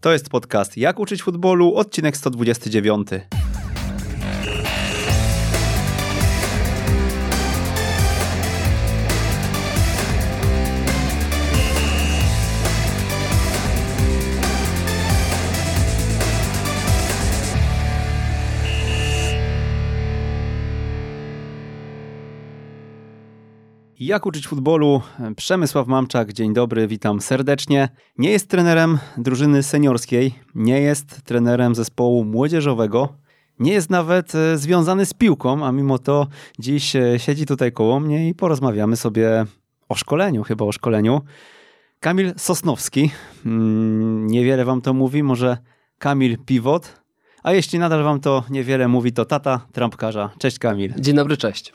To jest podcast Jak uczyć futbolu, odcinek 129. Jak uczyć futbolu? Przemysław Mamczak, dzień dobry, witam serdecznie. Nie jest trenerem drużyny seniorskiej, nie jest trenerem zespołu młodzieżowego, nie jest nawet e, związany z piłką, a mimo to dziś e, siedzi tutaj koło mnie i porozmawiamy sobie o szkoleniu, chyba o szkoleniu. Kamil Sosnowski, mm, niewiele wam to mówi, może Kamil Piwot, a jeśli nadal wam to niewiele mówi, to tata trampkarza. Cześć Kamil. Dzień dobry, cześć.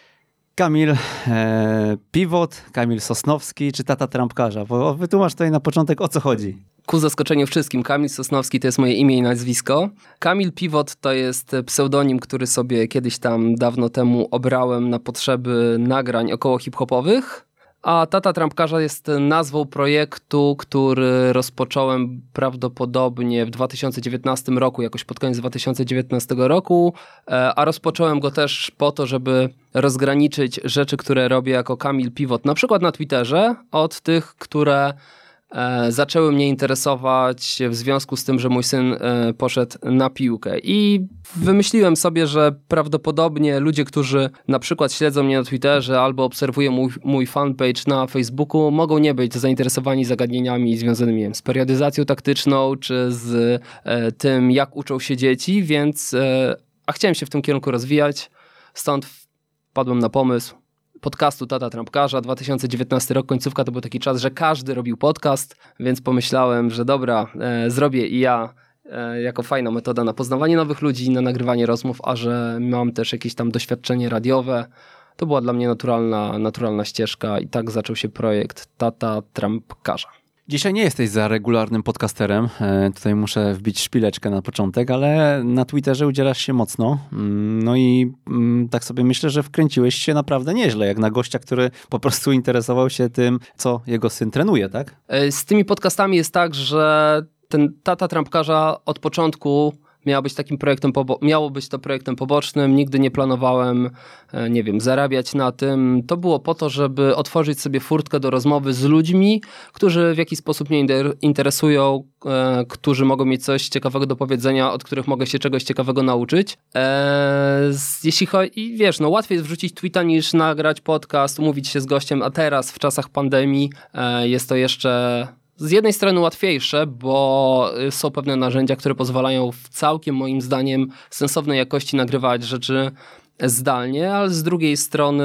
Kamil e, Piwot, Kamil Sosnowski czy tata trampkarza? Bo wytłumacz tutaj na początek o co chodzi. Ku zaskoczeniu wszystkim, Kamil Sosnowski to jest moje imię i nazwisko. Kamil Piwot to jest pseudonim, który sobie kiedyś tam dawno temu obrałem na potrzeby nagrań około hip-hopowych. A Tata Trampkarza jest nazwą projektu, który rozpocząłem prawdopodobnie w 2019 roku, jakoś pod koniec 2019 roku, e, a rozpocząłem go też po to, żeby rozgraniczyć rzeczy, które robię jako Kamil Pivot, na przykład na Twitterze, od tych, które zaczęły mnie interesować w związku z tym, że mój syn e, poszedł na piłkę. I wymyśliłem sobie, że prawdopodobnie ludzie, którzy na przykład śledzą mnie na Twitterze albo obserwują mój, mój fanpage na Facebooku, mogą nie być zainteresowani zagadnieniami związanymi z periodyzacją taktyczną czy z e, tym, jak uczą się dzieci, więc a chciałem się w tym kierunku rozwijać. Stąd wpadłem na pomysł, podcastu Tata Trampkarza. 2019 rok, końcówka to był taki czas, że każdy robił podcast, więc pomyślałem, że dobra, e, zrobię i ja e, jako fajna metoda na poznawanie nowych ludzi, na nagrywanie rozmów, a że mam też jakieś tam doświadczenie radiowe. To była dla mnie naturalna, naturalna ścieżka i tak zaczął się projekt Tata Trampkarza. Dzisiaj nie jesteś za regularnym podcasterem. E, tutaj muszę wbić szpileczkę na początek, ale na Twitterze udzielasz się mocno. Mm, no i mm, tak sobie myślę, że wkręciłeś się naprawdę nieźle, jak na gościa, który po prostu interesował się tym, co jego syn trenuje, tak? E, z tymi podcastami jest tak, że ten tata trampkarza od początku miało być takim projektem, miało być to projektem pobocznym, nigdy nie planowałem, e, nie wiem, zarabiać na tym. To było po to, żeby otworzyć sobie furtkę do rozmowy z ludźmi, którzy w jakiś sposób mnie interesują, e, którzy mogą mieć coś ciekawego do powiedzenia, od których mogę się czegoś ciekawego nauczyć. E, jeśli chodzi, wiesz, no łatwiej jest wrzucić tweeta niż nagrać podcast, umówić się z gościem, a teraz w czasach pandemii jest to jeszcze z jednej strony łatwiejsze, bo y, są pewne narzędzia, które pozwalają w całkiem moim zdaniem sensownej jakości nagrywać rzeczy zdalnie, ale z drugiej strony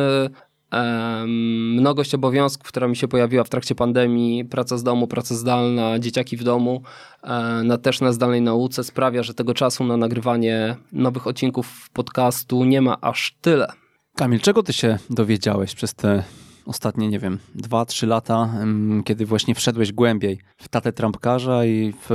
um, mnogość obowiązków, która mi się pojawiła w trakcie pandemii, praca z domu, praca zdalna, dzieciaki w domu, um, na, też na zdalnej nauce sprawia, że tego czasu na nagrywanie nowych odcinków podcastu nie ma aż tyle. Kamil, czego ty się dowiedziałeś przez te ostatnie, nie wiem, 2-3 lata, kiedy właśnie wszedłeś głębiej w tatę trampkarza i w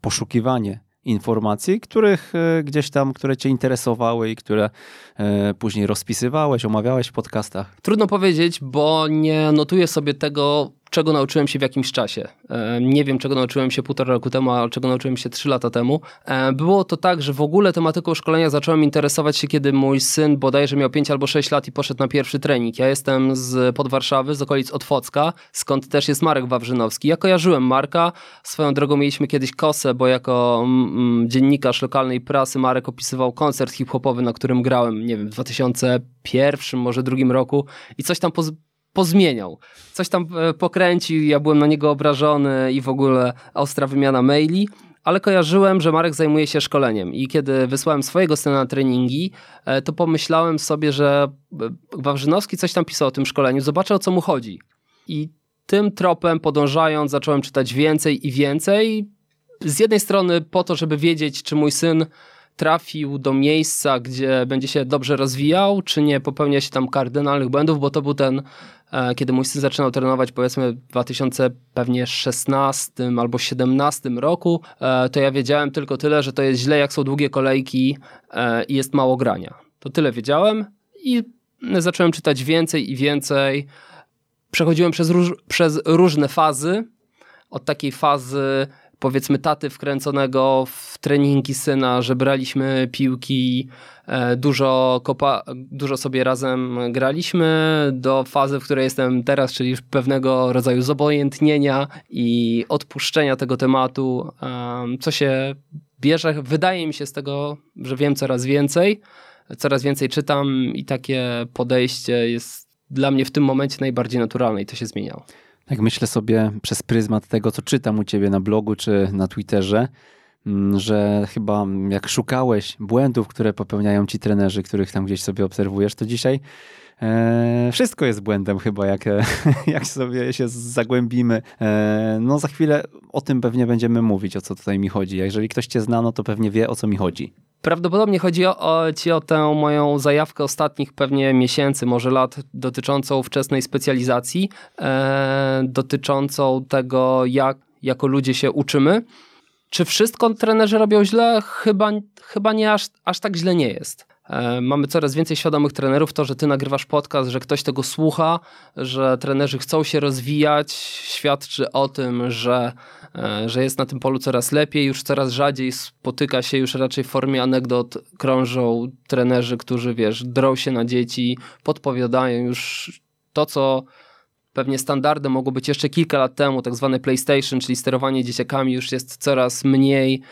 poszukiwanie informacji, których e, gdzieś tam, które cię interesowały i które e, później rozpisywałeś, omawiałeś w podcastach? Trudno powiedzieć, bo nie notuję sobie tego czego nauczyłem się w jakimś czasie. E, nie wiem, czego nauczyłem się półtora roku temu, a czego nauczyłem się trzy lata temu. E, było to tak, że w ogóle tematyką szkolenia zacząłem interesować się, kiedy mój syn bodajże miał 5 albo 6 lat i poszedł na pierwszy trening. Ja jestem z pod Warszawy, z okolic Otwocka, skąd też jest Marek Wawrzynowski. Ja kojarzyłem Marka, swoją drogą mieliśmy kiedyś kosę, bo jako mm, mm dziennikarz lokalnej prasy Marek opisywał koncert hip-hopowy, na którym grałem, nie wiem, w 2001, może drugim roku i coś tam pozmieniał. Coś tam e, pokręcił, ja byłem na niego obrażony i w ogóle ostra wymiana maili ale kojarzyłem, że Marek zajmuje się szkoleniem i kiedy wysłałem swojego syna na treningi, e, to pomyślałem sobie, że e, Wawrzynowski coś tam pisał o tym szkoleniu, zobaczę o co mu chodzi. I tym tropem podążając zacząłem czytać więcej i więcej. Z jednej strony po to, żeby wiedzieć, czy mój syn trafił do miejsca, gdzie będzie się dobrze rozwijał, czy nie popełnia się tam kardynalnych błędów, bo to był ten kiedy mój syn zaczynał trenować powiedzmy w 2016 albo 17 roku, e, to ja wiedziałem tylko tyle, że to jest źle, jak są długie kolejki e, i jest mało grania. To tyle wiedziałem i zacząłem czytać więcej i więcej. Przechodziłem przez, róż, przez różne fazy. Od takiej fazy powiedzmy taty wkręconego w treningi syna, że braliśmy piłki, e, dużo, kopa, dużo sobie razem graliśmy, do fazy, w której jestem teraz, czyli pewnego rodzaju zobojętnienia i odpuszczenia tego tematu, co się bierze. Wydaje mi się z tego, że wiem coraz więcej, coraz więcej czytam i takie podejście jest dla mnie w tym momencie najbardziej naturalne i to się zmieniało. Jak myślę sobie przez pryzmat tego, co czytam u ciebie na blogu czy na Twitterze, mm, że chyba jak szukałeś błędów, które popełniają ci trenerzy, których tam gdzieś sobie obserwujesz, to dzisiaj wszystko jest błędem chyba, jak, jak sobie się zagłębimy. E, no za chwilę o tym pewnie będziemy mówić, o co tutaj mi chodzi. Jeżeli ktoś cię zna, no to pewnie wie, o co mi chodzi. Prawdopodobnie chodzi o, o, ci o tę moją zajawkę ostatnich pewnie miesięcy, może lat, dotyczącą wczesnej specjalizacji, e, dotyczącą tego, jak jako ludzie się uczymy. Czy wszystko trenerzy robią źle? Chyba, chyba nie aż, aż tak źle nie jest. E, mamy coraz więcej świadomych trenerów. To, że ty nagrywasz podcast, że ktoś tego słucha, że trenerzy chcą się rozwijać, świadczy o tym, że E, że jest na tym polu coraz lepiej, już coraz rzadziej spotyka się, już raczej w formie anegdot krążą trenerzy, którzy wiesz, drą się na dzieci, podpowiadają już to, co pewnie standardem mogło być jeszcze kilka lat temu, tak zwane PlayStation, czyli sterowanie dzieciakami już jest coraz mniej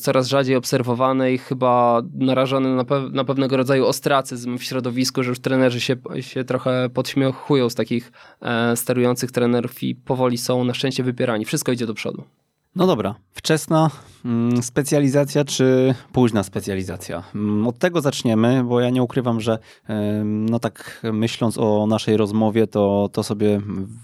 coraz rzadziej obserwowany i chyba narażony na, pe na, pewnego rodzaju ostracyzm w środowisku, że już trenerzy się, się trochę podśmiechują z takich e, sterujących trenerów i powoli są na szczęście wypierani. Wszystko idzie do przodu. No dobra, wczesna mm, specjalizacja czy późna specjalizacja? Mm, od tego zaczniemy, bo ja nie ukrywam, że no tak myśląc o naszej rozmowie, to, to sobie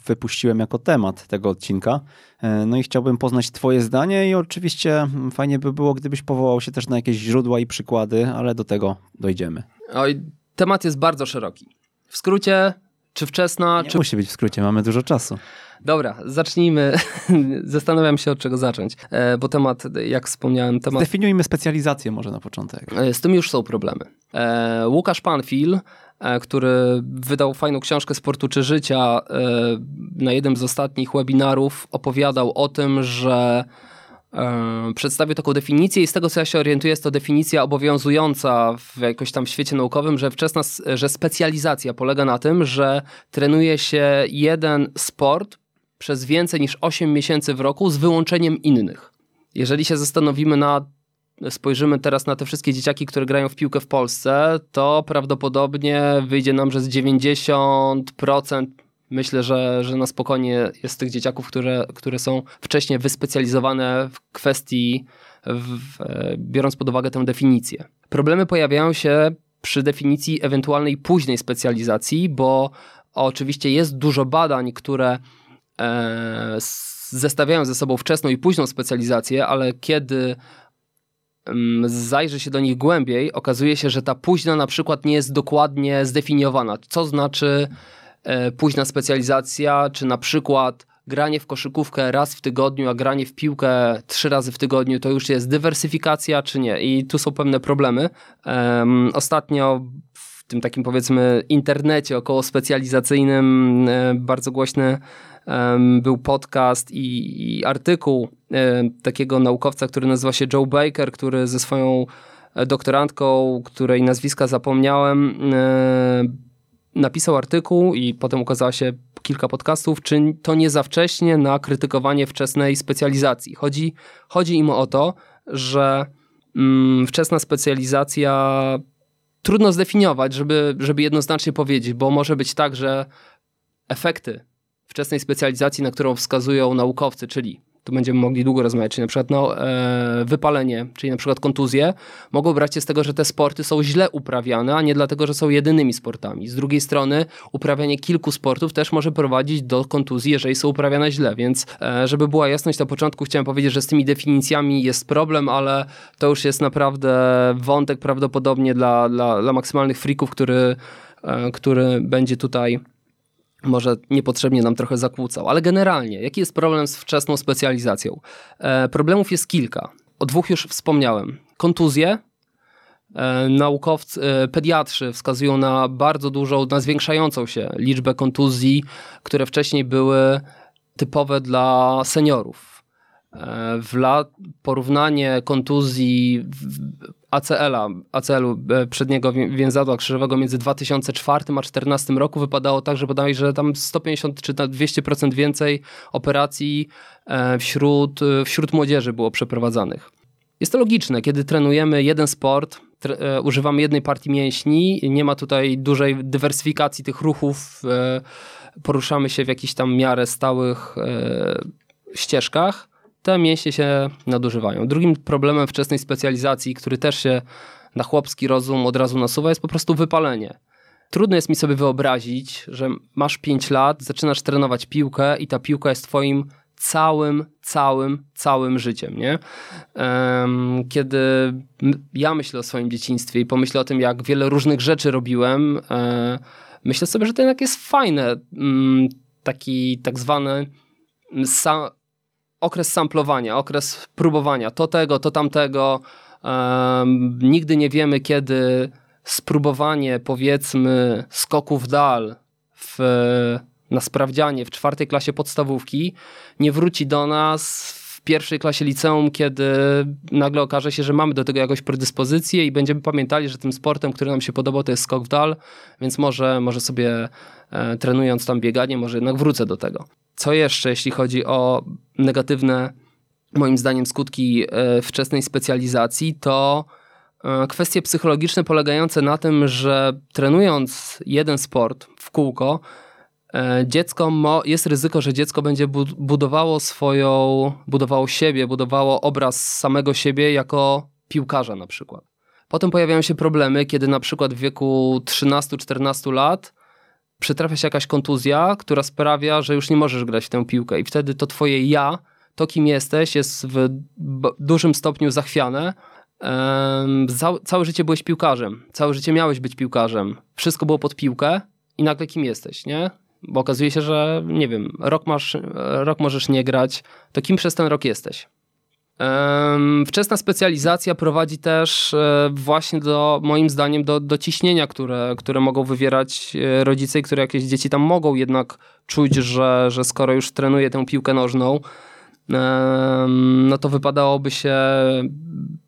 wypuściłem jako temat tego odcinka. E, no i chciałbym poznać Twoje zdanie i oczywiście fajnie by było, gdybyś powołał się też na jakieś źródła i przykłady, ale do tego dojdziemy. Oj, temat jest bardzo szeroki. W skrócie, czy wczesna? Nie czy... musi być w skrócie, mamy dużo czasu. Dobra, zacznijmy. Zastanawiam się od czego zacząć, e, bo temat, jak wspomniałem, temat... Zdefiniujmy specjalizację może na początek. E, z tym już są problemy. Łukasz Panfil E, który wydał fajną książkę Sportu czy Życia. E, na jednym z ostatnich webinarów opowiadał o tym, że e, przedstawił taką definicję i z tego co ja się orientuję jest to definicja obowiązująca w jakoś tam świecie naukowym, że wczesna, że specjalizacja polega na tym, że trenuje się jeden sport przez więcej niż 8 miesięcy w roku z wyłączeniem innych. Jeżeli się zastanowimy nad spojrzymy teraz na te wszystkie dzieciaki, które grają w piłkę w Polsce, to prawdopodobnie wyjdzie nam, że z 90% myślę, że, że na spokojnie jest tych dzieciaków, które, które są wcześniej wyspecjalizowane w kwestii, w, biorąc pod uwagę tę definicję. Problemy pojawiają się przy definicji ewentualnej późnej specjalizacji, bo oczywiście jest dużo badań, które zestawiają ze sobą wczesną i późną specjalizację, ale kiedy zajrzy się do nich głębiej, okazuje się, że ta późna na przykład nie jest dokładnie zdefiniowana. Co znaczy e, późna specjalizacja, czy na przykład granie w koszykówkę raz w tygodniu, a granie w piłkę trzy razy w tygodniu, to już jest dywersyfikacja, czy nie? I tu są pewne problemy. Ostatnio w tym takim powiedzmy internecie około specjalizacyjnym e, bardzo głośny był podcast i, i artykuł takiego naukowca, który nazywa się Joe Baker, który ze swoją e, doktorantką, której nazwiska zapomniałem, e, napisał artykuł i potem ukazała się kilka podcastów, czy to nie za wcześnie na krytykowanie wczesnej specjalizacji. Chodzi, chodzi im o to, że mm, wczesna specjalizacja trudno zdefiniować, żeby, żeby jednoznacznie powiedzieć, bo może być tak, że efekty wczesnej specjalizacji, na którą wskazują naukowcy, czyli tu będziemy mogli długo rozmawiać, czyli na przykład no, e, wypalenie, czyli na przykład kontuzje, mogą brać się z tego, że te sporty są źle uprawiane, a nie dlatego, że są jedynymi sportami. Z drugiej strony uprawianie kilku sportów też może prowadzić do kontuzji, jeżeli są uprawiane źle, więc e, żeby była jasność na początku, chciałem powiedzieć, że z tymi definicjami jest problem, ale to już jest naprawdę wątek prawdopodobnie dla, dla, dla maksymalnych frików, który, e, który będzie tutaj może niepotrzebnie nam trochę zakłócał. Ale generalnie, jaki jest problem z wczesną specjalizacją? E, problemów jest kilka. O dwóch już wspomniałem. Kontuzje. E, naukowcy, e, pediatrzy wskazują na bardzo dużą, na zwiększającą się liczbę kontuzji, które wcześniej były typowe dla seniorów. E, w lat, porównanie kontuzji ACL-a, ACL-u e, przedniego więzadła krzyżowego między 2004 a 2014 roku wypadało tak, że podaje, że tam 150 czy 200% więcej operacji e, wśród, wśród młodzieży było przeprowadzanych. Jest to logiczne, kiedy trenujemy jeden sport, używamy jednej partii mięśni, nie ma tutaj dużej dywersyfikacji tych ruchów, poruszamy się w jakichś tam miarę stałych ścieżkach, te mięśnie się nadużywają. Drugim problemem wczesnej specjalizacji, który też się na chłopski rozum od razu nasuwa, jest po prostu wypalenie. Trudno jest mi sobie wyobrazić, że masz 5 lat, zaczynasz trenować piłkę i ta piłka jest twoim całym, całym, całym życiem, nie? Kiedy ja myślę o swoim dzieciństwie i pomyślę o tym, jak wiele różnych rzeczy robiłem, e, myślę sobie, że to jednak jest fajne. Mm, taki tak zwany okres samplowania, okres próbowania, to tego, to tamtego. Um, nigdy nie wiemy, kiedy spróbowanie, powiedzmy, skoku w dal w, na sprawdzianie w czwartej klasie podstawówki nie wróci do nas w pierwszej klasie liceum, kiedy nagle okaże się, że mamy do tego jakąś predyspozycję i będziemy pamiętali, że tym sportem, który nam się podobał, to jest skok w dal, więc może, może sobie e, trenując tam bieganie, może jednak wrócę do tego. Co jeszcze, jeśli chodzi o negatywne, moim zdaniem, skutki e, wczesnej specjalizacji, to e, kwestie psychologiczne polegające na tym, że trenując jeden sport w kółko, e, dziecko jest ryzyko, że dziecko będzie budowało swoją, budowało siebie, budowało obraz samego siebie jako piłkarza na przykład. Potem pojawiają się problemy, kiedy na przykład w wieku 13-14 lat przytrafia się jakaś kontuzja, która sprawia, że już nie możesz grać w tę piłkę i wtedy to twoje ja, to kim jesteś jest w dużym stopniu zachwiane. całe życie byłeś piłkarzem, całe życie miałeś być piłkarzem, wszystko było pod piłkę i nagle kim jesteś, nie? Bo okazuje się, że nie wiem, rok, masz, rok możesz nie grać, to kim przez ten rok jesteś? Wczesna specjalizacja prowadzi też e, właśnie do, moim zdaniem, do, do ciśnienia, które, które mogą wywierać e, rodzice i które jakieś dzieci tam mogą jednak czuć, że, że skoro już trenuje tę piłkę nożną, no to wypadałoby się,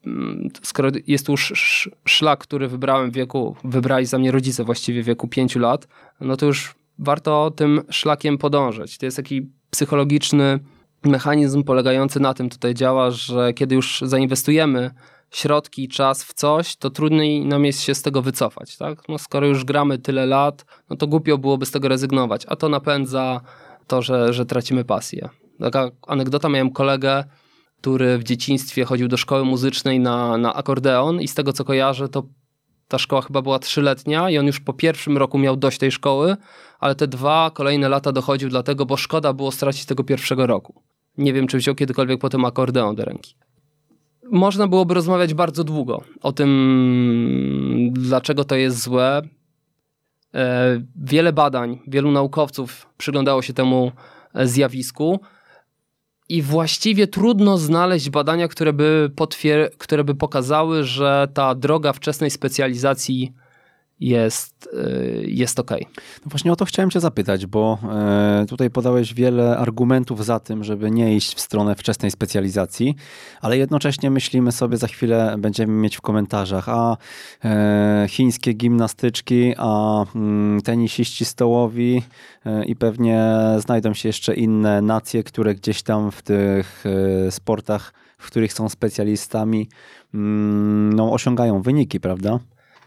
mm, skoro jest już szlak, który wybrałem w wieku, wybrali za mnie rodzice właściwie w wieku 5 lat, no to już warto tym szlakiem podążać. To jest taki psychologiczny mechanizm polegający na tym tutaj działa, że kiedy już zainwestujemy środki, czas w coś, to trudniej nam jest się z tego wycofać. Tak? No, skoro już gramy tyle lat, no to głupio byłoby z tego rezygnować, a to napędza to, że, że tracimy pasję. Taka anegdota, miałem kolegę, który w dzieciństwie chodził do szkoły muzycznej na, na akordeon i z tego co kojarzę, to ta szkoła chyba była trzyletnia i on już po pierwszym roku miał dość tej szkoły, ale te dwa kolejne lata dochodził dlatego, bo szkoda było stracić tego pierwszego roku. Nie wiem, czy wziął kiedykolwiek potem akordeon do ręki. Można byłoby rozmawiać bardzo długo o tym, dlaczego to jest złe. E, wiele badań, wielu naukowców przyglądało się temu zjawisku i właściwie trudno znaleźć badania, które by, które by pokazały, że ta droga wczesnej specjalizacji jest, y, jest ok. No właśnie o to chciałem Cię zapytać, bo e, tutaj podałeś wiele argumentów za tym, żeby nie iść w stronę wczesnej specjalizacji, ale jednocześnie myślimy sobie, za chwilę będziemy mieć w komentarzach, a e, chińskie gimnastyczki, a mm, tenisiści stołowi e, i pewnie znajdą się jeszcze inne nacje, które gdzieś tam w tych sportach, w których są specjalistami, mm, no, osiągają wyniki, prawda?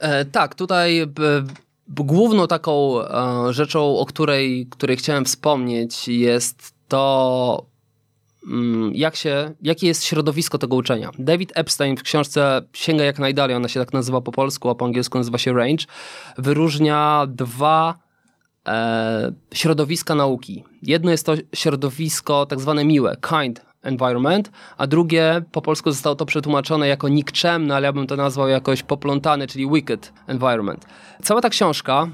E, tak, tutaj e, główną taką e, rzeczą, o której, której chciałem wspomnieć jest to, mm, jak się, jakie jest środowisko tego uczenia. David Epstein w książce Sięga jak najdalej, ona się tak nazywa po polsku, a po angielsku nazywa się Range, wyróżnia dwa środowiska nauki. Jedno jest to środowisko tak zwane miłe, kind environment, a drugie po polsku zostało to przetłumaczone jako nikczemne, ale ja bym to nazwał jakoś poplątany, czyli wicked environment. Cała ta książka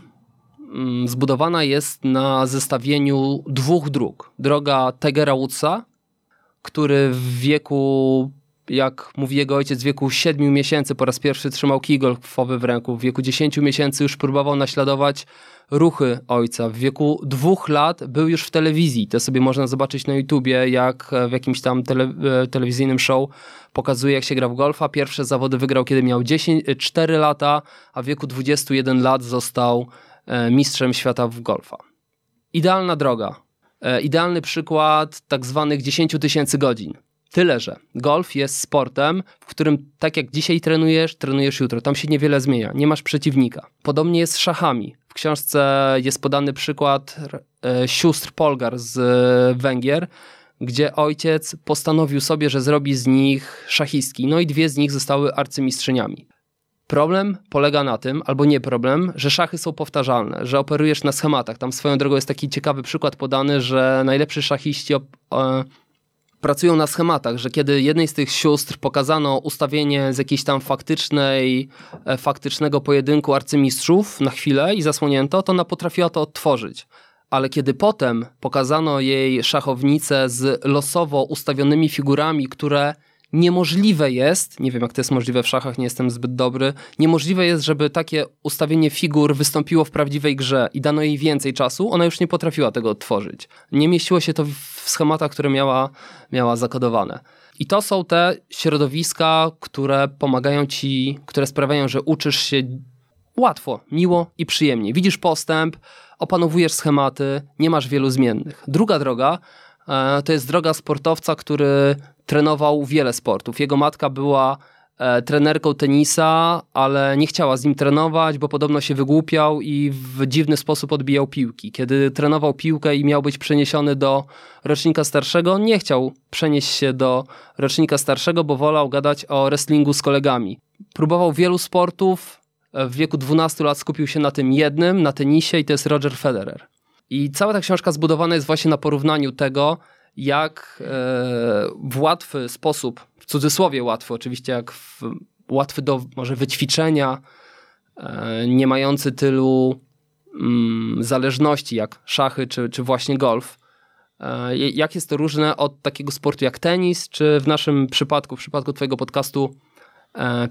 mm, zbudowana jest na zestawieniu dwóch dróg. Droga Tigera Woodsa, który w wieku jak mówi jego ojciec, w wieku 7 miesięcy po raz pierwszy trzymał kij golfowy w ręku. W wieku 10 miesięcy już próbował naśladować ruchy ojca. W wieku dwóch lat był już w telewizji. To sobie można zobaczyć na YouTubie, jak w jakimś tam tele, e, telewizyjnym show pokazuje, jak się gra w golfa. Pierwsze zawody wygrał, kiedy miał 10, 4 lata, a w wieku 21 lat został e, mistrzem świata w golfa. Idealna droga. E, idealny przykład tak zwanych 10 tysięcy godzin. Tyle, że golf jest sportem, w którym tak jak dzisiaj trenujesz, trenujesz jutro. Tam się niewiele zmienia, nie masz przeciwnika. Podobnie jest z szachami. W książce jest podany przykład e, sióstr Polgar z Węgier, gdzie ojciec postanowił sobie, że zrobi z nich szachistki. No i dwie z nich zostały arcymistrzyniami. Problem polega na tym, albo nie problem, że szachy są powtarzalne, że operujesz na schematach. Tam swoją drogą jest taki ciekawy przykład podany, że najlepszy szachiści e, pracują na schematach, że kiedy jednej z tych sióstr pokazano ustawienie z jakiejś tam faktycznej, e, faktycznego pojedynku arcymistrzów na chwilę i zasłonięto, to ona potrafiła to odtworzyć. Ale kiedy potem pokazano jej szachownicę z losowo ustawionymi figurami, które niemożliwe jest, nie wiem jak to jest możliwe w szachach, nie jestem zbyt dobry, niemożliwe jest, żeby takie ustawienie figur wystąpiło w prawdziwej grze i dano jej więcej czasu, ona już nie potrafiła tego odtworzyć. Nie mieściło się to w schematach, które miała, miała zakodowane. I to są te środowiska, które pomagają ci, które sprawiają, że uczysz się łatwo, miło i przyjemnie. Widzisz postęp, opanowujesz schematy, nie masz wielu zmiennych. Druga droga to jest droga sportowca, który trenował wiele sportów. Jego matka była e, trenerką tenisa, ale nie chciała z nim trenować, bo podobno się wygłupiał i w dziwny sposób odbijał piłki. Kiedy trenował piłkę i miał być przeniesiony do rocznika starszego, nie chciał przenieść się do rocznika starszego, bo wolał gadać o wrestlingu z kolegami. Próbował wielu sportów, e, w wieku 12 lat skupił się na tym jednym, na tenisie i to jest Roger Federer. I cała ta książka zbudowana jest właśnie na porównaniu tego, jak e, w łatwy sposób, w cudzysłowie łatwy, oczywiście, jak w, łatwy do może wyćwiczenia, e, nie mający tylu mm, zależności jak szachy czy, czy właśnie golf. E, jak jest to różne od takiego sportu jak tenis, czy w naszym przypadku, w przypadku Twojego podcastu,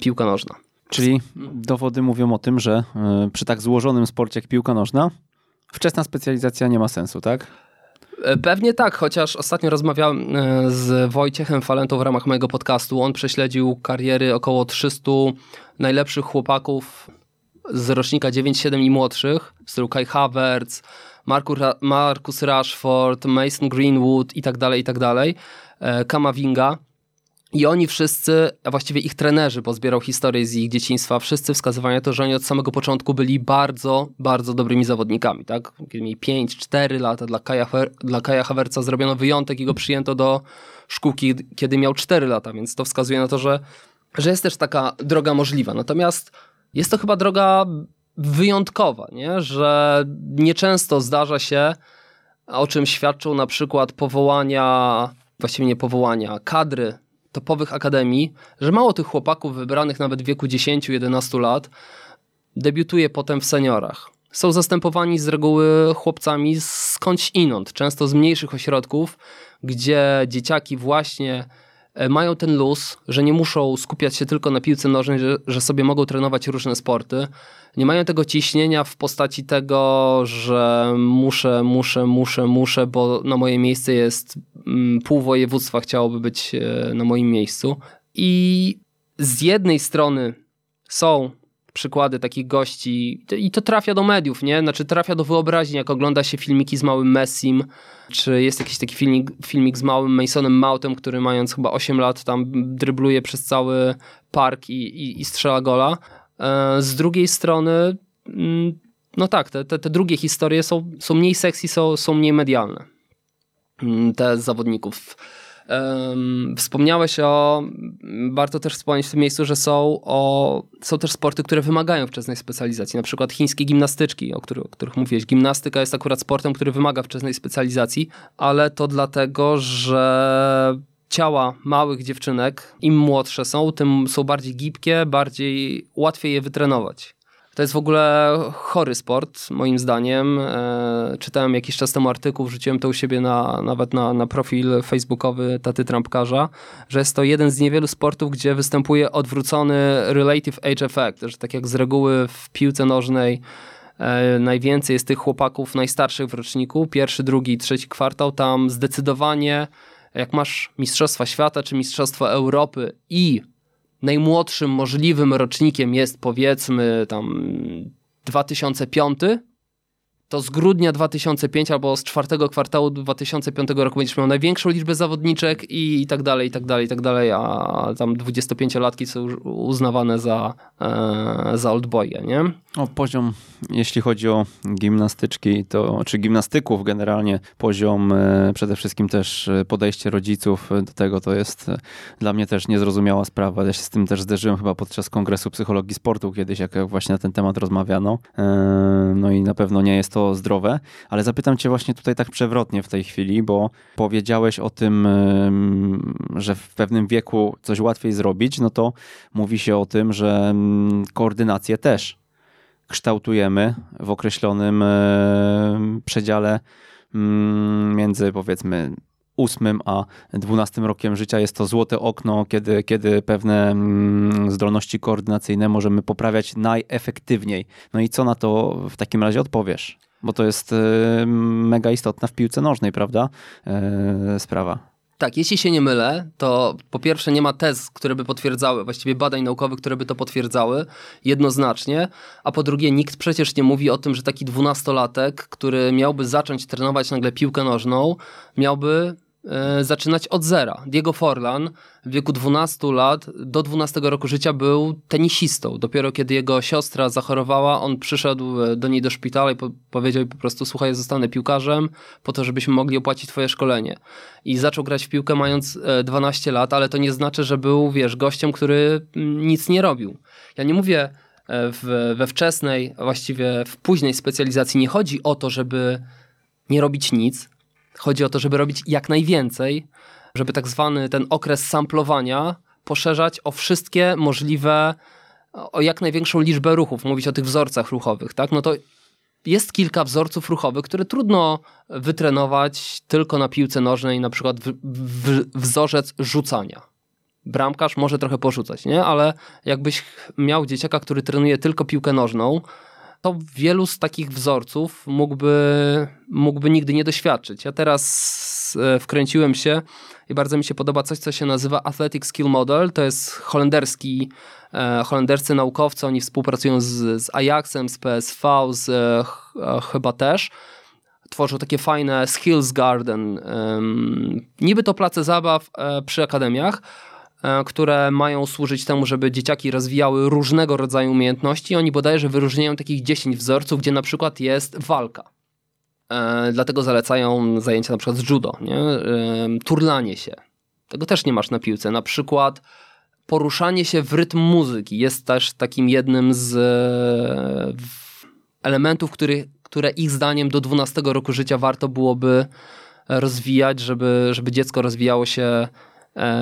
piłka nożna? Czyli dowody mówią o tym, że przy tak złożonym sporcie jak piłka nożna, wczesna specjalizacja nie ma sensu, tak? E, pewnie tak, chociaż ostatnio rozmawiałem e, z Wojciechem Falentą w ramach mojego podcastu. On prześledził kariery około 300 najlepszych chłopaków z rocznika 9-7 i młodszych, w stylu Kai Havertz, Marcus Rashford, Mason Greenwood i tak dalej, i tak dalej, e, Kamavinga. I oni wszyscy, a właściwie ich trenerzy, bo zbierał historię z ich dzieciństwa, wszyscy wskazywali na to, że oni od samego początku byli bardzo, bardzo dobrymi zawodnikami. Tak? Kiedy mieli 5-4 lata, dla Kaja, dla Kaja Havertza zrobiono wyjątek i go przyjęto do szkółki, kiedy miał 4 lata, więc to wskazuje na to, że, że jest też taka droga możliwa. Natomiast jest to chyba droga wyjątkowa, nie? że nieczęsto zdarza się, o czym świadczą na przykład powołania, właściwie nie powołania, kadry topowych akademii, że mało tych chłopaków wybranych nawet w wieku 10-11 lat debiutuje potem w seniorach. Są zastępowani z reguły chłopcami skądś inąd, często z mniejszych ośrodków, gdzie dzieciaki właśnie mają ten luz, że nie muszą skupiać się tylko na piłce nożnej, że, że, sobie mogą trenować różne sporty. Nie mają tego ciśnienia w postaci tego, że muszę, muszę, muszę, muszę, bo na moje miejsce jest mm, pół województwa chciałoby być e, na moim miejscu. I z jednej strony są przykłady takich gości i to trafia do mediów, nie? Znaczy trafia do wyobraźni, jak ogląda się filmiki z małym Messim, czy jest jakiś taki filmik, filmik z małym Masonem Mountem, który mając chyba 8 lat tam drybluje przez cały park i, i, i strzela gola. E, z drugiej strony mm, no tak, te, te, te drugie historie są, są mniej sexy, są, są mniej medialne. Mm, te zawodników Wspomniałeś o, warto też wspomnieć w tym miejscu, że są, o, są też sporty, które wymagają wczesnej specjalizacji, na przykład chińskie gimnastyczki, o których, o których mówiłeś. Gimnastyka jest akurat sportem, który wymaga wczesnej specjalizacji, ale to dlatego, że ciała małych dziewczynek, im młodsze są, tym są bardziej gibkie, bardziej łatwiej je wytrenować. To jest w ogóle chory sport, moim zdaniem. E, czytałem jakiś czas temu artykuł, wrzuciłem to u siebie na, nawet na, na profil facebookowy Taty Trampkarza, że jest to jeden z niewielu sportów, gdzie występuje odwrócony relative age effect, że tak jak z reguły w piłce nożnej e, najwięcej jest tych chłopaków najstarszych w roczniku, pierwszy, drugi, trzeci kwartał, tam zdecydowanie jak masz Mistrzostwa Świata czy Mistrzostwa Europy i najmłodszym możliwym rocznikiem jest powiedzmy tam 2005, to z grudnia 2005 albo z czwartego kwartału 2005 roku będziesz miał największą liczbę zawodniczek i, tak dalej, i tak dalej, i tak dalej, a tam 25-latki są uznawane za, e, za oldboye, nie? O poziom, jeśli chodzi o gimnastyczki, to, czy gimnastyków generalnie, poziom e, przede wszystkim też e, podejście rodziców do tego, to jest e, dla mnie też niezrozumiała sprawa. Ja się z tym też zderzyłem chyba podczas Kongresu Psychologii Sportu kiedyś, jak właśnie na ten temat rozmawiano. No i na pewno nie jest to zdrowe, ale zapytam cię właśnie tutaj tak przewrotnie w tej chwili, bo powiedziałeś o tym, że w pewnym wieku coś łatwiej zrobić, no to mówi się o tym, że koordynację też kształtujemy w określonym przedziale między powiedzmy ósmym a dwunastym rokiem życia jest to złote okno, kiedy, kiedy pewne zdolności koordynacyjne możemy poprawiać najefektywniej. No i co na to w takim razie odpowiesz? Bo to jest e, mega istotna w piłce nożnej, prawda? E, sprawa. Tak, jeśli się nie mylę, to po pierwsze nie ma tez, które by potwierdzały, właściwie badań naukowych, które by to potwierdzały jednoznacznie, a po drugie nikt przecież nie mówi o tym, że taki dwunastolatek, który miałby zacząć trenować nagle piłkę nożną, miałby zaczynać od zera. Diego Forlan w wieku 12 lat do 12 roku życia był tenisistą. Dopiero kiedy jego siostra zachorowała, on przyszedł e, do niej do szpitala i po powiedział po prostu słuchaj, zostanę piłkarzem po to, żebyśmy mogli opłacić twoje szkolenie. I zaczął grać w piłkę mając 12 e, lat, ale to nie znaczy, że był, wiesz, gościem, który mm, nic nie robił. Ja nie mówię w, we wczesnej, właściwie w późnej specjalizacji nie chodzi o to, żeby nie robić nic, Chodzi o to, żeby robić jak najwięcej, żeby tak zwany ten okres samplowania poszerzać o wszystkie możliwe, o jak największą liczbę ruchów, mówić o tych wzorcach ruchowych, tak? No to jest kilka wzorców ruchowych, które trudno wytrenować tylko na piłce nożnej, na przykład w, w, wzorzec rzucania. Bramkarz może trochę porzucać, nie? Ale jakbyś miał dzieciaka, który trenuje tylko piłkę nożną, to wielu z takich wzorców mógłby, mógłby nigdy nie doświadczyć. Ja teraz e, wkręciłem się i bardzo mi się podoba coś, co się nazywa Athletic Skill Model. To jest holenderski, e, holenderscy naukowcy, oni współpracują z, z Ajaxem, z PSV, z e, chyba też tworzą takie fajne skills garden. Niby to place zabaw przy akademiach, które mają służyć temu, żeby dzieciaki rozwijały różnego rodzaju umiejętności. Oni bodajże wyróżniają takich 10 wzorców, gdzie na przykład jest walka. E, dlatego zalecają zajęcia na przykład z judo, nie? E, turlanie się. Tego też nie masz na piłce. Na przykład poruszanie się w rytm muzyki jest też takim jednym z elementów, który, które ich zdaniem do 12 roku życia warto byłoby rozwijać, żeby, żeby dziecko rozwijało się